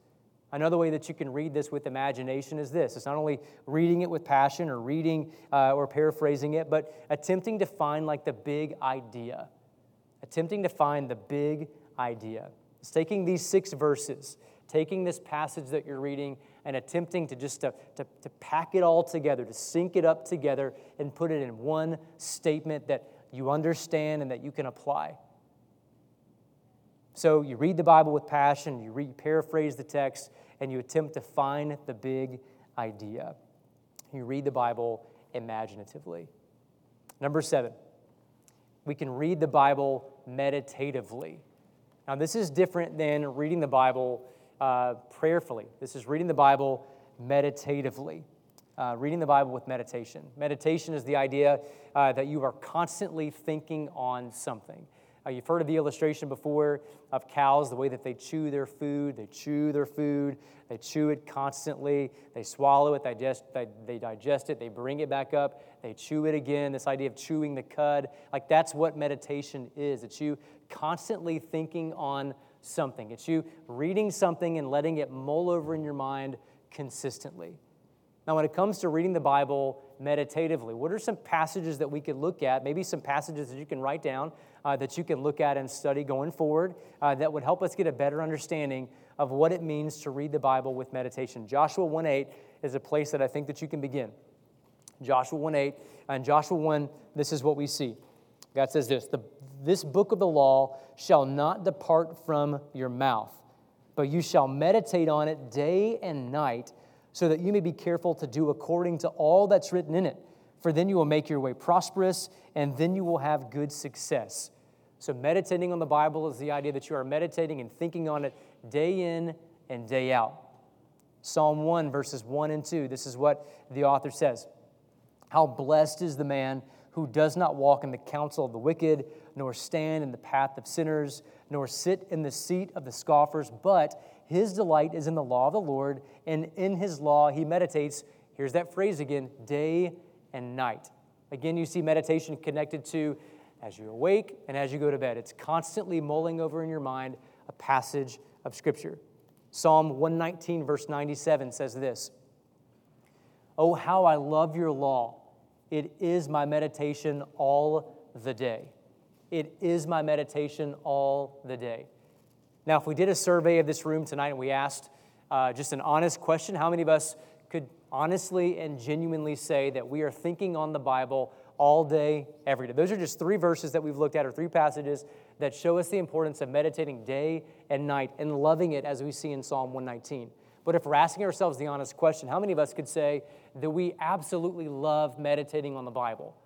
Another way that you can read this with imagination is this it's not only reading it with passion or reading uh, or paraphrasing it, but attempting to find like the big idea. Attempting to find the big idea. It's taking these six verses, taking this passage that you're reading, and attempting to just to, to, to pack it all together, to sync it up together, and put it in one statement that you understand and that you can apply. So you read the Bible with passion, you read, paraphrase the text, and you attempt to find the big idea. You read the Bible imaginatively. Number seven, we can read the Bible meditatively. Now, this is different than reading the Bible uh, prayerfully. This is reading the Bible meditatively. Uh, reading the Bible with meditation. Meditation is the idea uh, that you are constantly thinking on something. Uh, you've heard of the illustration before of cows, the way that they chew their food. They chew their food, they chew it constantly, they swallow it, digest, they, they digest it, they bring it back up, they chew it again. This idea of chewing the cud, like that's what meditation is. It's you constantly thinking on something. It's you reading something and letting it mull over in your mind consistently. Now, when it comes to reading the Bible meditatively, what are some passages that we could look at? Maybe some passages that you can write down uh, that you can look at and study going forward uh, that would help us get a better understanding of what it means to read the Bible with meditation. Joshua 1 8 is a place that I think that you can begin. Joshua 1 8. And Joshua 1, this is what we see. God says this This book of the law shall not depart from your mouth, but you shall meditate on it day and night so that you may be careful to do according to all that's written in it. For then you will make your way prosperous, and then you will have good success. So, meditating on the Bible is the idea that you are meditating and thinking on it day in and day out. Psalm 1, verses 1 and 2, this is what the author says How blessed is the man who does not walk in the counsel of the wicked, nor stand in the path of sinners, nor sit in the seat of the scoffers, but his delight is in the law of the Lord, and in his law he meditates, here's that phrase again, day and night. Again, you see meditation connected to as you awake and as you go to bed. It's constantly mulling over in your mind a passage of Scripture. Psalm 119, verse 97 says this Oh, how I love your law! It is my meditation all the day. It is my meditation all the day. Now, if we did a survey of this room tonight and we asked uh, just an honest question, how many of us could honestly and genuinely say that we are thinking on the Bible all day, every day? Those are just three verses that we've looked at, or three passages that show us the importance of meditating day and night and loving it as we see in Psalm 119. But if we're asking ourselves the honest question, how many of us could say that we absolutely love meditating on the Bible?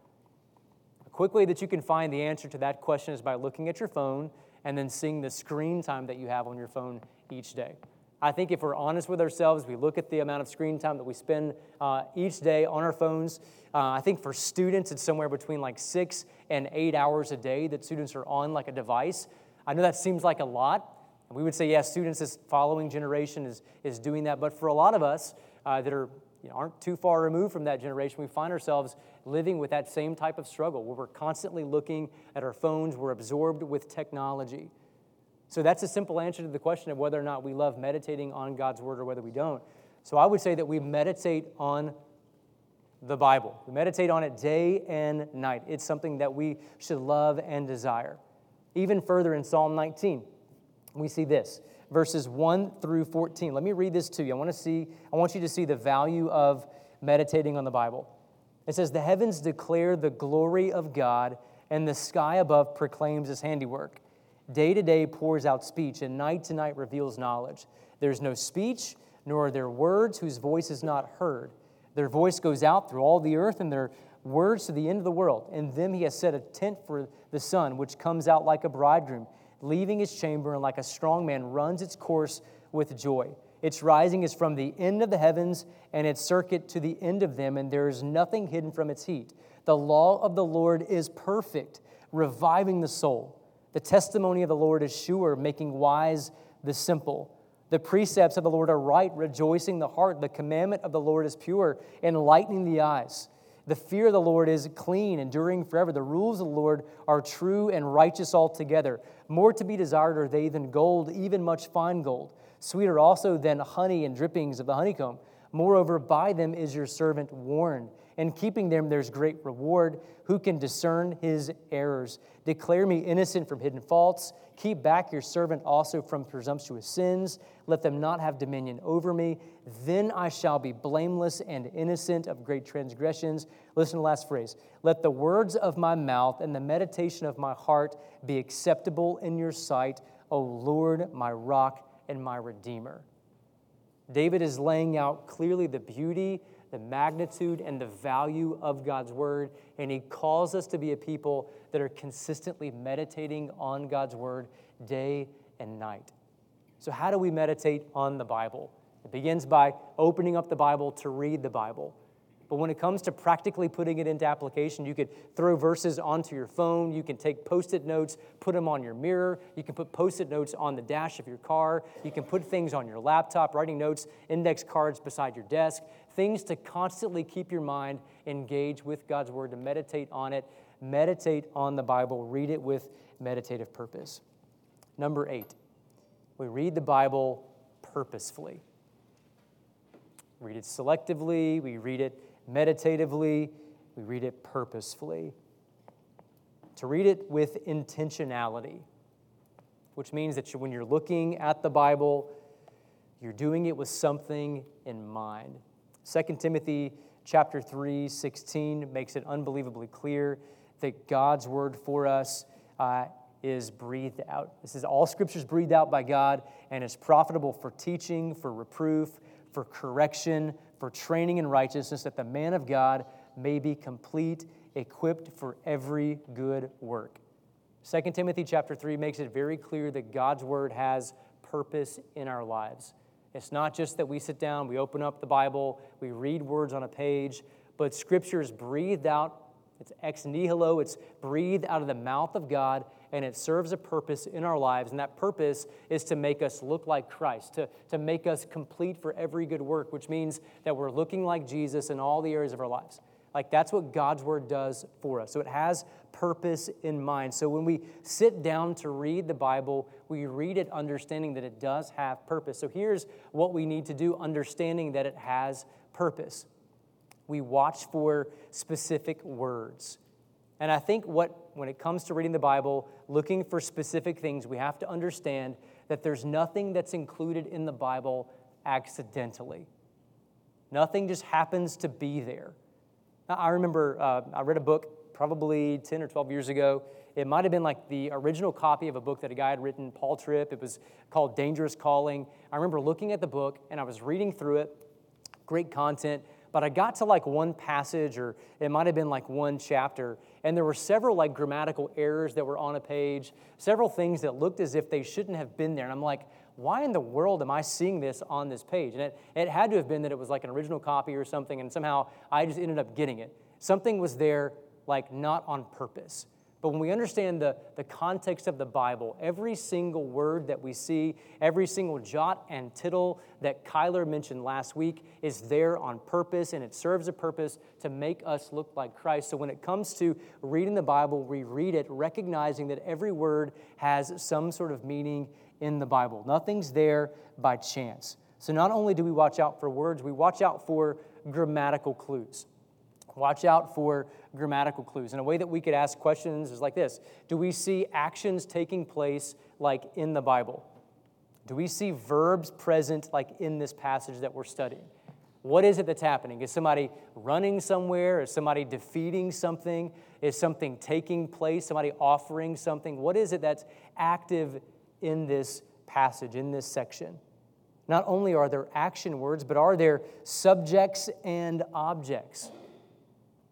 A quick way that you can find the answer to that question is by looking at your phone and then seeing the screen time that you have on your phone each day. I think if we're honest with ourselves, we look at the amount of screen time that we spend uh, each day on our phones. Uh, I think for students, it's somewhere between like six and eight hours a day that students are on like a device. I know that seems like a lot. And we would say, yes, yeah, students, this following generation is, is doing that. But for a lot of us uh, that are you know, aren't too far removed from that generation, we find ourselves living with that same type of struggle where we're constantly looking at our phones, we're absorbed with technology. So that's a simple answer to the question of whether or not we love meditating on God's Word or whether we don't. So I would say that we meditate on the Bible. We meditate on it day and night. It's something that we should love and desire. Even further in Psalm 19, we see this verses 1 through 14. Let me read this to you. I want to see I want you to see the value of meditating on the Bible. It says the heavens declare the glory of God and the sky above proclaims his handiwork. Day to day pours out speech and night to night reveals knowledge. There's no speech nor are there words whose voice is not heard. Their voice goes out through all the earth and their words to the end of the world. In them he has set a tent for the sun, which comes out like a bridegroom leaving his chamber, and like a strong man runs its course with joy. Its rising is from the end of the heavens, and its circuit to the end of them, and there is nothing hidden from its heat. The law of the Lord is perfect, reviving the soul. The testimony of the Lord is sure, making wise the simple. The precepts of the Lord are right, rejoicing the heart. The commandment of the Lord is pure, enlightening the eyes. The fear of the Lord is clean, enduring forever. The rules of the Lord are true and righteous altogether. More to be desired are they than gold, even much fine gold. Sweeter also than honey and drippings of the honeycomb. Moreover, by them is your servant warned. In keeping them, there's great reward. Who can discern his errors? Declare me innocent from hidden faults. Keep back your servant also from presumptuous sins. Let them not have dominion over me. Then I shall be blameless and innocent of great transgressions. Listen to the last phrase. Let the words of my mouth and the meditation of my heart be acceptable in your sight, O Lord, my rock and my redeemer. David is laying out clearly the beauty, the magnitude, and the value of God's word, and he calls us to be a people that are consistently meditating on God's word day and night. So, how do we meditate on the Bible? It begins by opening up the Bible to read the Bible. But when it comes to practically putting it into application, you could throw verses onto your phone. You can take post it notes, put them on your mirror. You can put post it notes on the dash of your car. You can put things on your laptop, writing notes, index cards beside your desk, things to constantly keep your mind engaged with God's Word, to meditate on it. Meditate on the Bible, read it with meditative purpose. Number eight, we read the Bible purposefully. Read it selectively, we read it meditatively, we read it purposefully. To read it with intentionality, which means that when you're looking at the Bible, you're doing it with something in mind. 2 Timothy chapter 3, 16 makes it unbelievably clear that God's word for us uh, is breathed out. This is all scriptures breathed out by God and is profitable for teaching, for reproof, for correction, for training in righteousness, that the man of God may be complete, equipped for every good work. 2 Timothy chapter 3 makes it very clear that God's word has purpose in our lives. It's not just that we sit down, we open up the Bible, we read words on a page, but scripture is breathed out. It's ex nihilo, it's breathed out of the mouth of God, and it serves a purpose in our lives. And that purpose is to make us look like Christ, to, to make us complete for every good work, which means that we're looking like Jesus in all the areas of our lives. Like that's what God's word does for us. So it has purpose in mind. So when we sit down to read the Bible, we read it understanding that it does have purpose. So here's what we need to do understanding that it has purpose. We watch for specific words. And I think what when it comes to reading the Bible, looking for specific things, we have to understand that there's nothing that's included in the Bible accidentally. Nothing just happens to be there. Now, I remember uh, I read a book probably 10 or 12 years ago. It might have been like the original copy of a book that a guy had written, Paul Tripp. It was called Dangerous Calling. I remember looking at the book and I was reading through it. Great content. But I got to like one passage, or it might have been like one chapter, and there were several like grammatical errors that were on a page, several things that looked as if they shouldn't have been there. And I'm like, why in the world am I seeing this on this page? And it, it had to have been that it was like an original copy or something, and somehow I just ended up getting it. Something was there, like not on purpose. But when we understand the, the context of the Bible, every single word that we see, every single jot and tittle that Kyler mentioned last week is there on purpose and it serves a purpose to make us look like Christ. So when it comes to reading the Bible, we read it recognizing that every word has some sort of meaning in the Bible. Nothing's there by chance. So not only do we watch out for words, we watch out for grammatical clues. Watch out for grammatical clues. And a way that we could ask questions is like this Do we see actions taking place like in the Bible? Do we see verbs present like in this passage that we're studying? What is it that's happening? Is somebody running somewhere? Is somebody defeating something? Is something taking place? Somebody offering something? What is it that's active in this passage, in this section. Not only are there action words, but are there subjects and objects?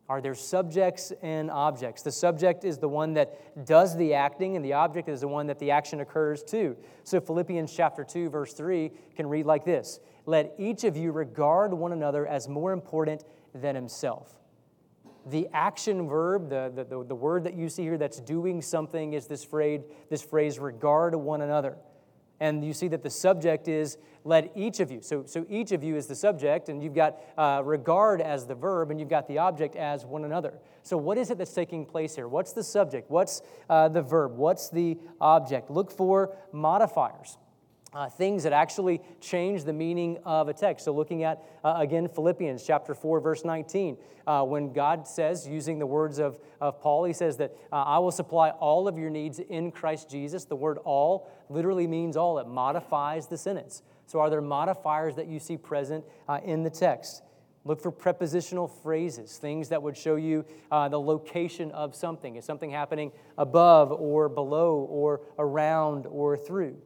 Are there subjects and objects? The subject is the one that does the acting, and the object is the one that the action occurs to. So Philippians chapter 2, verse 3 can read like this Let each of you regard one another as more important than himself the action verb, the, the, the, word that you see here that's doing something, is this phrase, this phrase, regard one another. And you see that the subject is let each of you. So, so each of you is the subject, and you've got uh, regard as the verb, and you've got the object as one another. So, what is it that's taking place here? What's the subject? What's uh, the verb? What's the object? Look for modifiers uh, things that actually change the meaning of a text. So, looking at uh, again Philippians chapter 4, verse 19, uh, when God says, using the words of, of Paul, he says that uh, I will supply all of your needs in Christ Jesus. The word all literally means all, it modifies the sentence. So, are there modifiers that you see present uh, in the text? Look for prepositional phrases, things that would show you uh, the location of something. Is something happening above or below or around or through?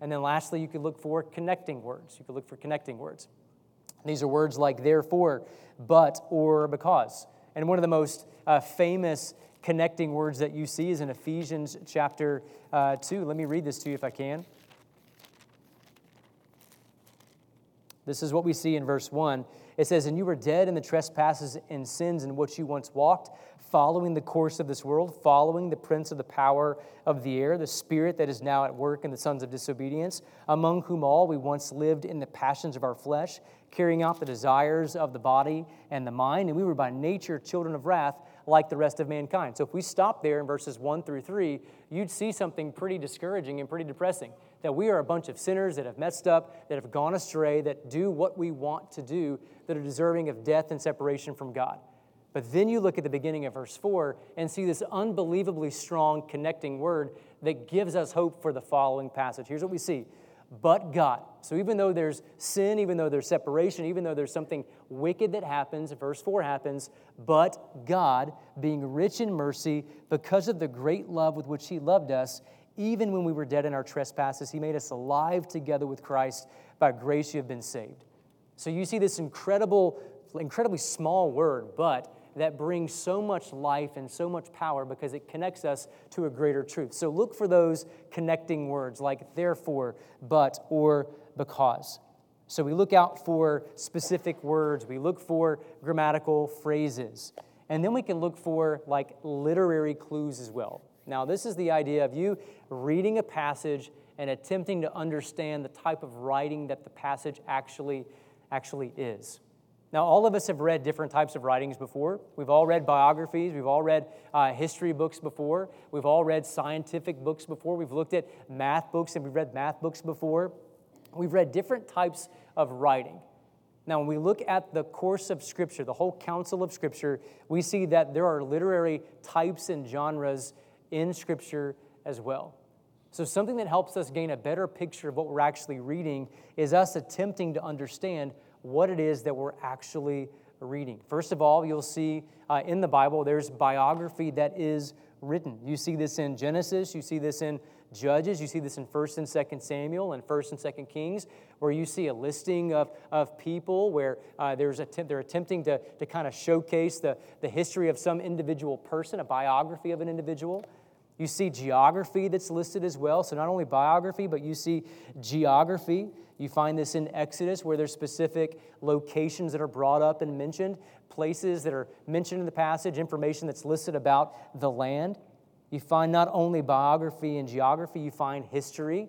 And then lastly, you could look for connecting words. You could look for connecting words. These are words like therefore, but, or because. And one of the most uh, famous connecting words that you see is in Ephesians chapter uh, 2. Let me read this to you if I can. This is what we see in verse 1. It says, And you were dead in the trespasses and sins in which you once walked following the course of this world, following the prince of the power of the air, the spirit that is now at work in the sons of disobedience, among whom all we once lived in the passions of our flesh, carrying out the desires of the body and the mind, and we were by nature children of wrath like the rest of mankind. So if we stop there in verses 1 through 3, you'd see something pretty discouraging and pretty depressing that we are a bunch of sinners that have messed up, that have gone astray, that do what we want to do, that are deserving of death and separation from God. But then you look at the beginning of verse 4 and see this unbelievably strong connecting word that gives us hope for the following passage. Here's what we see but God. So even though there's sin, even though there's separation, even though there's something wicked that happens, verse 4 happens, but God, being rich in mercy, because of the great love with which He loved us, even when we were dead in our trespasses, He made us alive together with Christ. By grace you have been saved. So you see this incredible, incredibly small word, but that brings so much life and so much power because it connects us to a greater truth. So look for those connecting words like therefore, but, or because. So we look out for specific words, we look for grammatical phrases, and then we can look for like literary clues as well. Now, this is the idea of you reading a passage and attempting to understand the type of writing that the passage actually actually is. Now, all of us have read different types of writings before. We've all read biographies, we've all read uh, history books before, we've all read scientific books before, we've looked at math books and we've read math books before. We've read different types of writing. Now, when we look at the course of Scripture, the whole counsel of Scripture, we see that there are literary types and genres in Scripture as well. So, something that helps us gain a better picture of what we're actually reading is us attempting to understand what it is that we're actually reading. First of all, you'll see uh, in the Bible there's biography that is written. You see this in Genesis, you see this in Judges, you see this in 1st and 2nd Samuel and 1st and 2nd Kings, where you see a listing of, of people where uh, there's attempt, they're attempting to, to kind of showcase the, the history of some individual person, a biography of an individual. You see geography that's listed as well. So, not only biography, but you see geography. You find this in Exodus where there's specific locations that are brought up and mentioned, places that are mentioned in the passage, information that's listed about the land. You find not only biography and geography, you find history.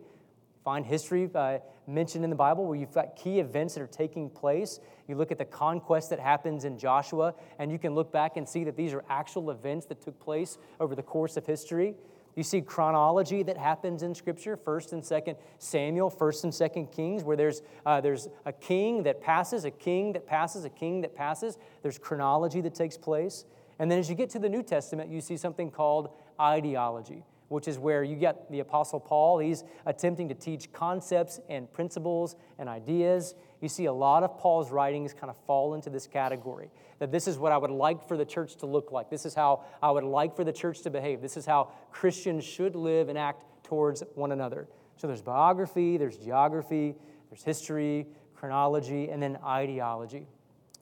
Find history uh, mentioned in the Bible where you've got key events that are taking place. You look at the conquest that happens in Joshua, and you can look back and see that these are actual events that took place over the course of history. You see chronology that happens in Scripture, 1st and 2nd Samuel, 1st and 2nd Kings, where there's, uh, there's a king that passes, a king that passes, a king that passes. There's chronology that takes place. And then as you get to the New Testament, you see something called ideology, which is where you get the Apostle Paul. He's attempting to teach concepts and principles and ideas. You see a lot of Paul's writings kind of fall into this category that this is what I would like for the church to look like. This is how I would like for the church to behave. This is how Christians should live and act towards one another. So there's biography, there's geography, there's history, chronology, and then ideology.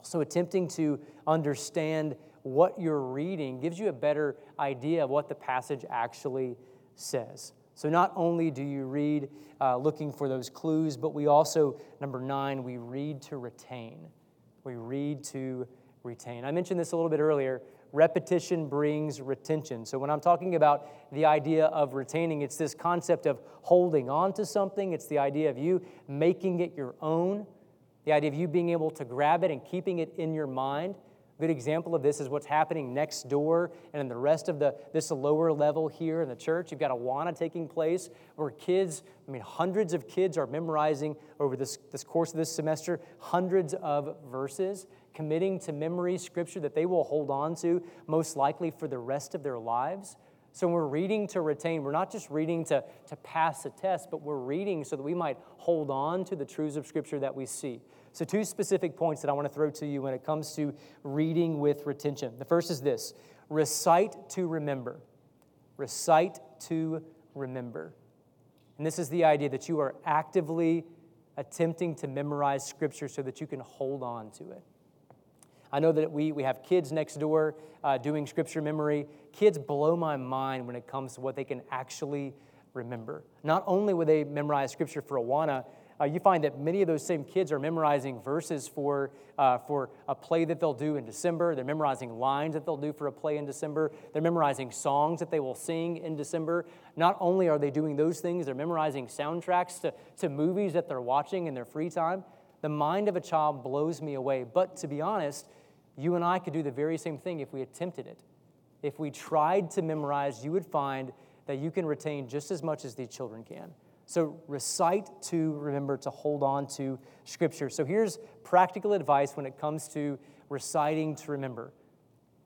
So attempting to understand what you're reading gives you a better idea of what the passage actually says. So not only do you read uh, looking for those clues, but we also, number nine, we read to retain. We read to retain. I mentioned this a little bit earlier. Repetition brings retention. So, when I'm talking about the idea of retaining, it's this concept of holding on to something, it's the idea of you making it your own, the idea of you being able to grab it and keeping it in your mind. Good example of this is what's happening next door and in the rest of the this lower level here in the church. You've got Awana taking place where kids, I mean, hundreds of kids are memorizing over this, this course of this semester, hundreds of verses committing to memory scripture that they will hold on to most likely for the rest of their lives. So when we're reading to retain, we're not just reading to, to pass a test, but we're reading so that we might hold on to the truths of Scripture that we see. So, two specific points that I want to throw to you when it comes to reading with retention. The first is this recite to remember. Recite to remember. And this is the idea that you are actively attempting to memorize Scripture so that you can hold on to it. I know that we, we have kids next door uh, doing scripture memory. Kids blow my mind when it comes to what they can actually remember. Not only will they memorize scripture for Awana, uh, you find that many of those same kids are memorizing verses for, uh, for a play that they'll do in December. They're memorizing lines that they'll do for a play in December. They're memorizing songs that they will sing in December. Not only are they doing those things, they're memorizing soundtracks to, to movies that they're watching in their free time. The mind of a child blows me away. But to be honest, you and I could do the very same thing if we attempted it. If we tried to memorize, you would find that you can retain just as much as these children can. So recite to remember to hold on to Scripture. So here's practical advice when it comes to reciting to remember.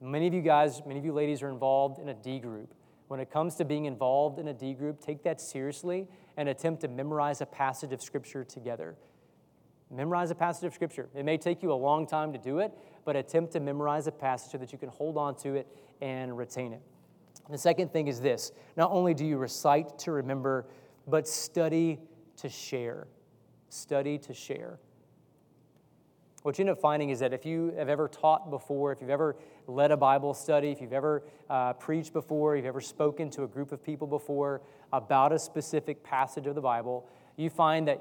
Many of you guys, many of you ladies are involved in a D group. When it comes to being involved in a D group, take that seriously and attempt to memorize a passage of Scripture together. Memorize a passage of Scripture. It may take you a long time to do it, but attempt to memorize a passage so that you can hold on to it and retain it. The second thing is this not only do you recite to remember, but study to share. Study to share. What you end up finding is that if you have ever taught before, if you've ever led a Bible study, if you've ever uh, preached before, you've ever spoken to a group of people before about a specific passage of the Bible, you find that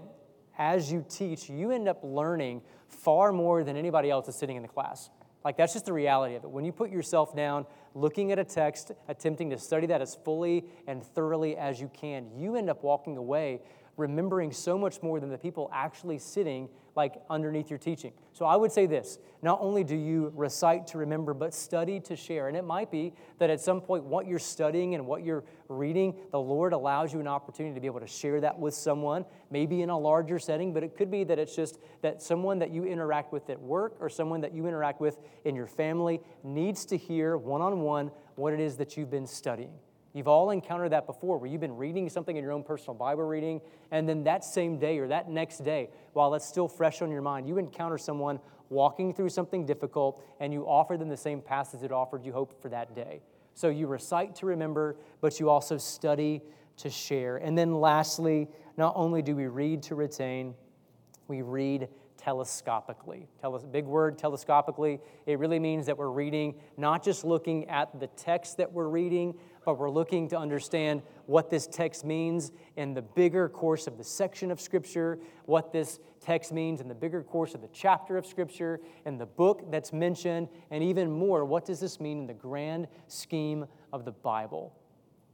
as you teach, you end up learning far more than anybody else is sitting in the class. Like, that's just the reality of it. When you put yourself down, looking at a text, attempting to study that as fully and thoroughly as you can, you end up walking away remembering so much more than the people actually sitting like underneath your teaching. So I would say this not only do you recite to remember, but study to share. And it might be that at some point, what you're studying and what you're reading, the Lord allows you an opportunity to be able to share that with someone, maybe in a larger setting, but it could be that it's just that someone that you interact with at work or someone that you interact with in your family needs to hear one on one what it is that you've been studying. You've all encountered that before where you've been reading something in your own personal Bible reading, and then that same day or that next day, while it's still fresh on your mind, you encounter someone walking through something difficult and you offer them the same passage it offered you hope for that day. So you recite to remember, but you also study to share. And then lastly, not only do we read to retain, we read telescopically. Teles- big word, telescopically. It really means that we're reading, not just looking at the text that we're reading, but we're looking to understand what this text means in the bigger course of the section of Scripture, what this text means in the bigger course of the chapter of Scripture, and the book that's mentioned, and even more, what does this mean in the grand scheme of the Bible?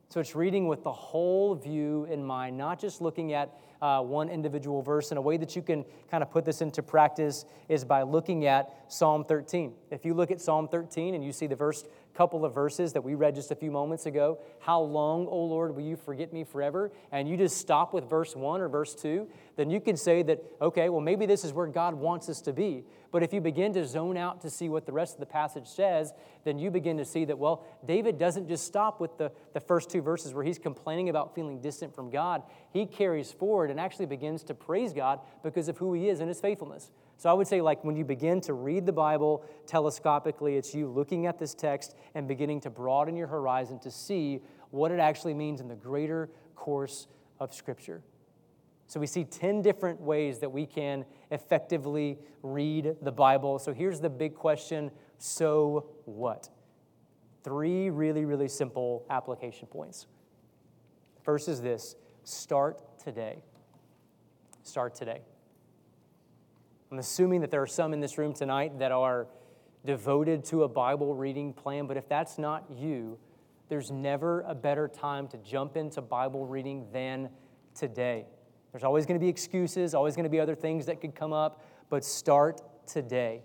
So it's reading with the whole view in mind, not just looking at uh, one individual verse. And a way that you can kind of put this into practice is by looking at Psalm 13. If you look at Psalm 13 and you see the first couple of verses that we read just a few moments ago. How long, O Lord, will you forget me forever? And you just stop with verse 1 or verse 2, then you can say that, okay, well, maybe this is where God wants us to be. But if you begin to zone out to see what the rest of the passage says, then you begin to see that, well, David doesn't just stop with the, the first two verses where he's complaining about feeling distant from God. He carries forward and actually begins to praise God because of who he is and his faithfulness. So I would say, like, when you begin to read the Bible telescopically, it's you looking at this text and beginning to broaden your horizon to see what it actually means in the greater course of Scripture. So we see 10 different ways that we can effectively read the Bible. So here's the big question so what? Three really, really simple application points. First is this start today. Start today. I'm assuming that there are some in this room tonight that are devoted to a Bible reading plan, but if that's not you, there's never a better time to jump into Bible reading than today. There's always going to be excuses, always going to be other things that could come up, but start today.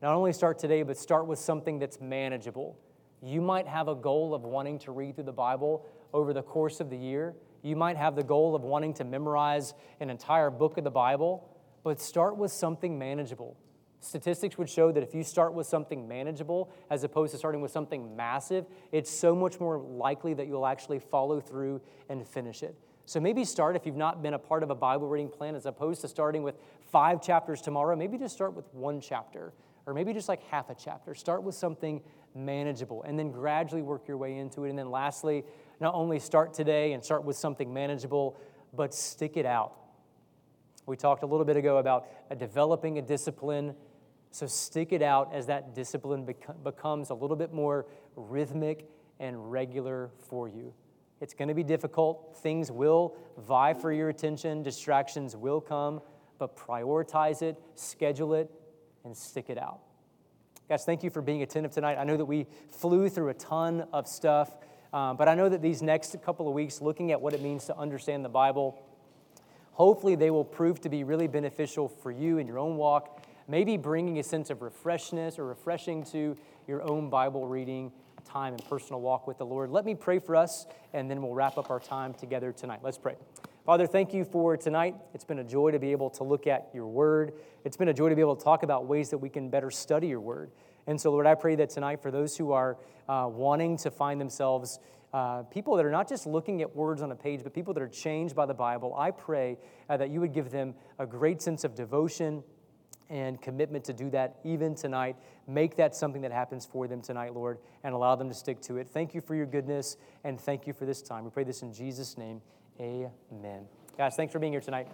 Not only start today, but start with something that's manageable. You might have a goal of wanting to read through the Bible over the course of the year. You might have the goal of wanting to memorize an entire book of the Bible but start with something manageable. Statistics would show that if you start with something manageable as opposed to starting with something massive, it's so much more likely that you'll actually follow through and finish it. So maybe start if you've not been a part of a Bible reading plan as opposed to starting with five chapters tomorrow, maybe just start with one chapter or maybe just like half a chapter. Start with something manageable and then gradually work your way into it. And then lastly, not only start today and start with something manageable, but stick it out. We talked a little bit ago about a developing a discipline. So stick it out as that discipline bec- becomes a little bit more rhythmic and regular for you. It's going to be difficult. Things will vie for your attention, distractions will come, but prioritize it, schedule it, and stick it out. Guys, thank you for being attentive tonight. I know that we flew through a ton of stuff, um, but I know that these next couple of weeks, looking at what it means to understand the Bible, Hopefully, they will prove to be really beneficial for you in your own walk, maybe bringing a sense of refreshness or refreshing to your own Bible reading time and personal walk with the Lord. Let me pray for us, and then we'll wrap up our time together tonight. Let's pray. Father, thank you for tonight. It's been a joy to be able to look at your word. It's been a joy to be able to talk about ways that we can better study your word. And so, Lord, I pray that tonight for those who are uh, wanting to find themselves uh, people that are not just looking at words on a page, but people that are changed by the Bible, I pray uh, that you would give them a great sense of devotion and commitment to do that even tonight. Make that something that happens for them tonight, Lord, and allow them to stick to it. Thank you for your goodness, and thank you for this time. We pray this in Jesus' name. Amen. Guys, thanks for being here tonight.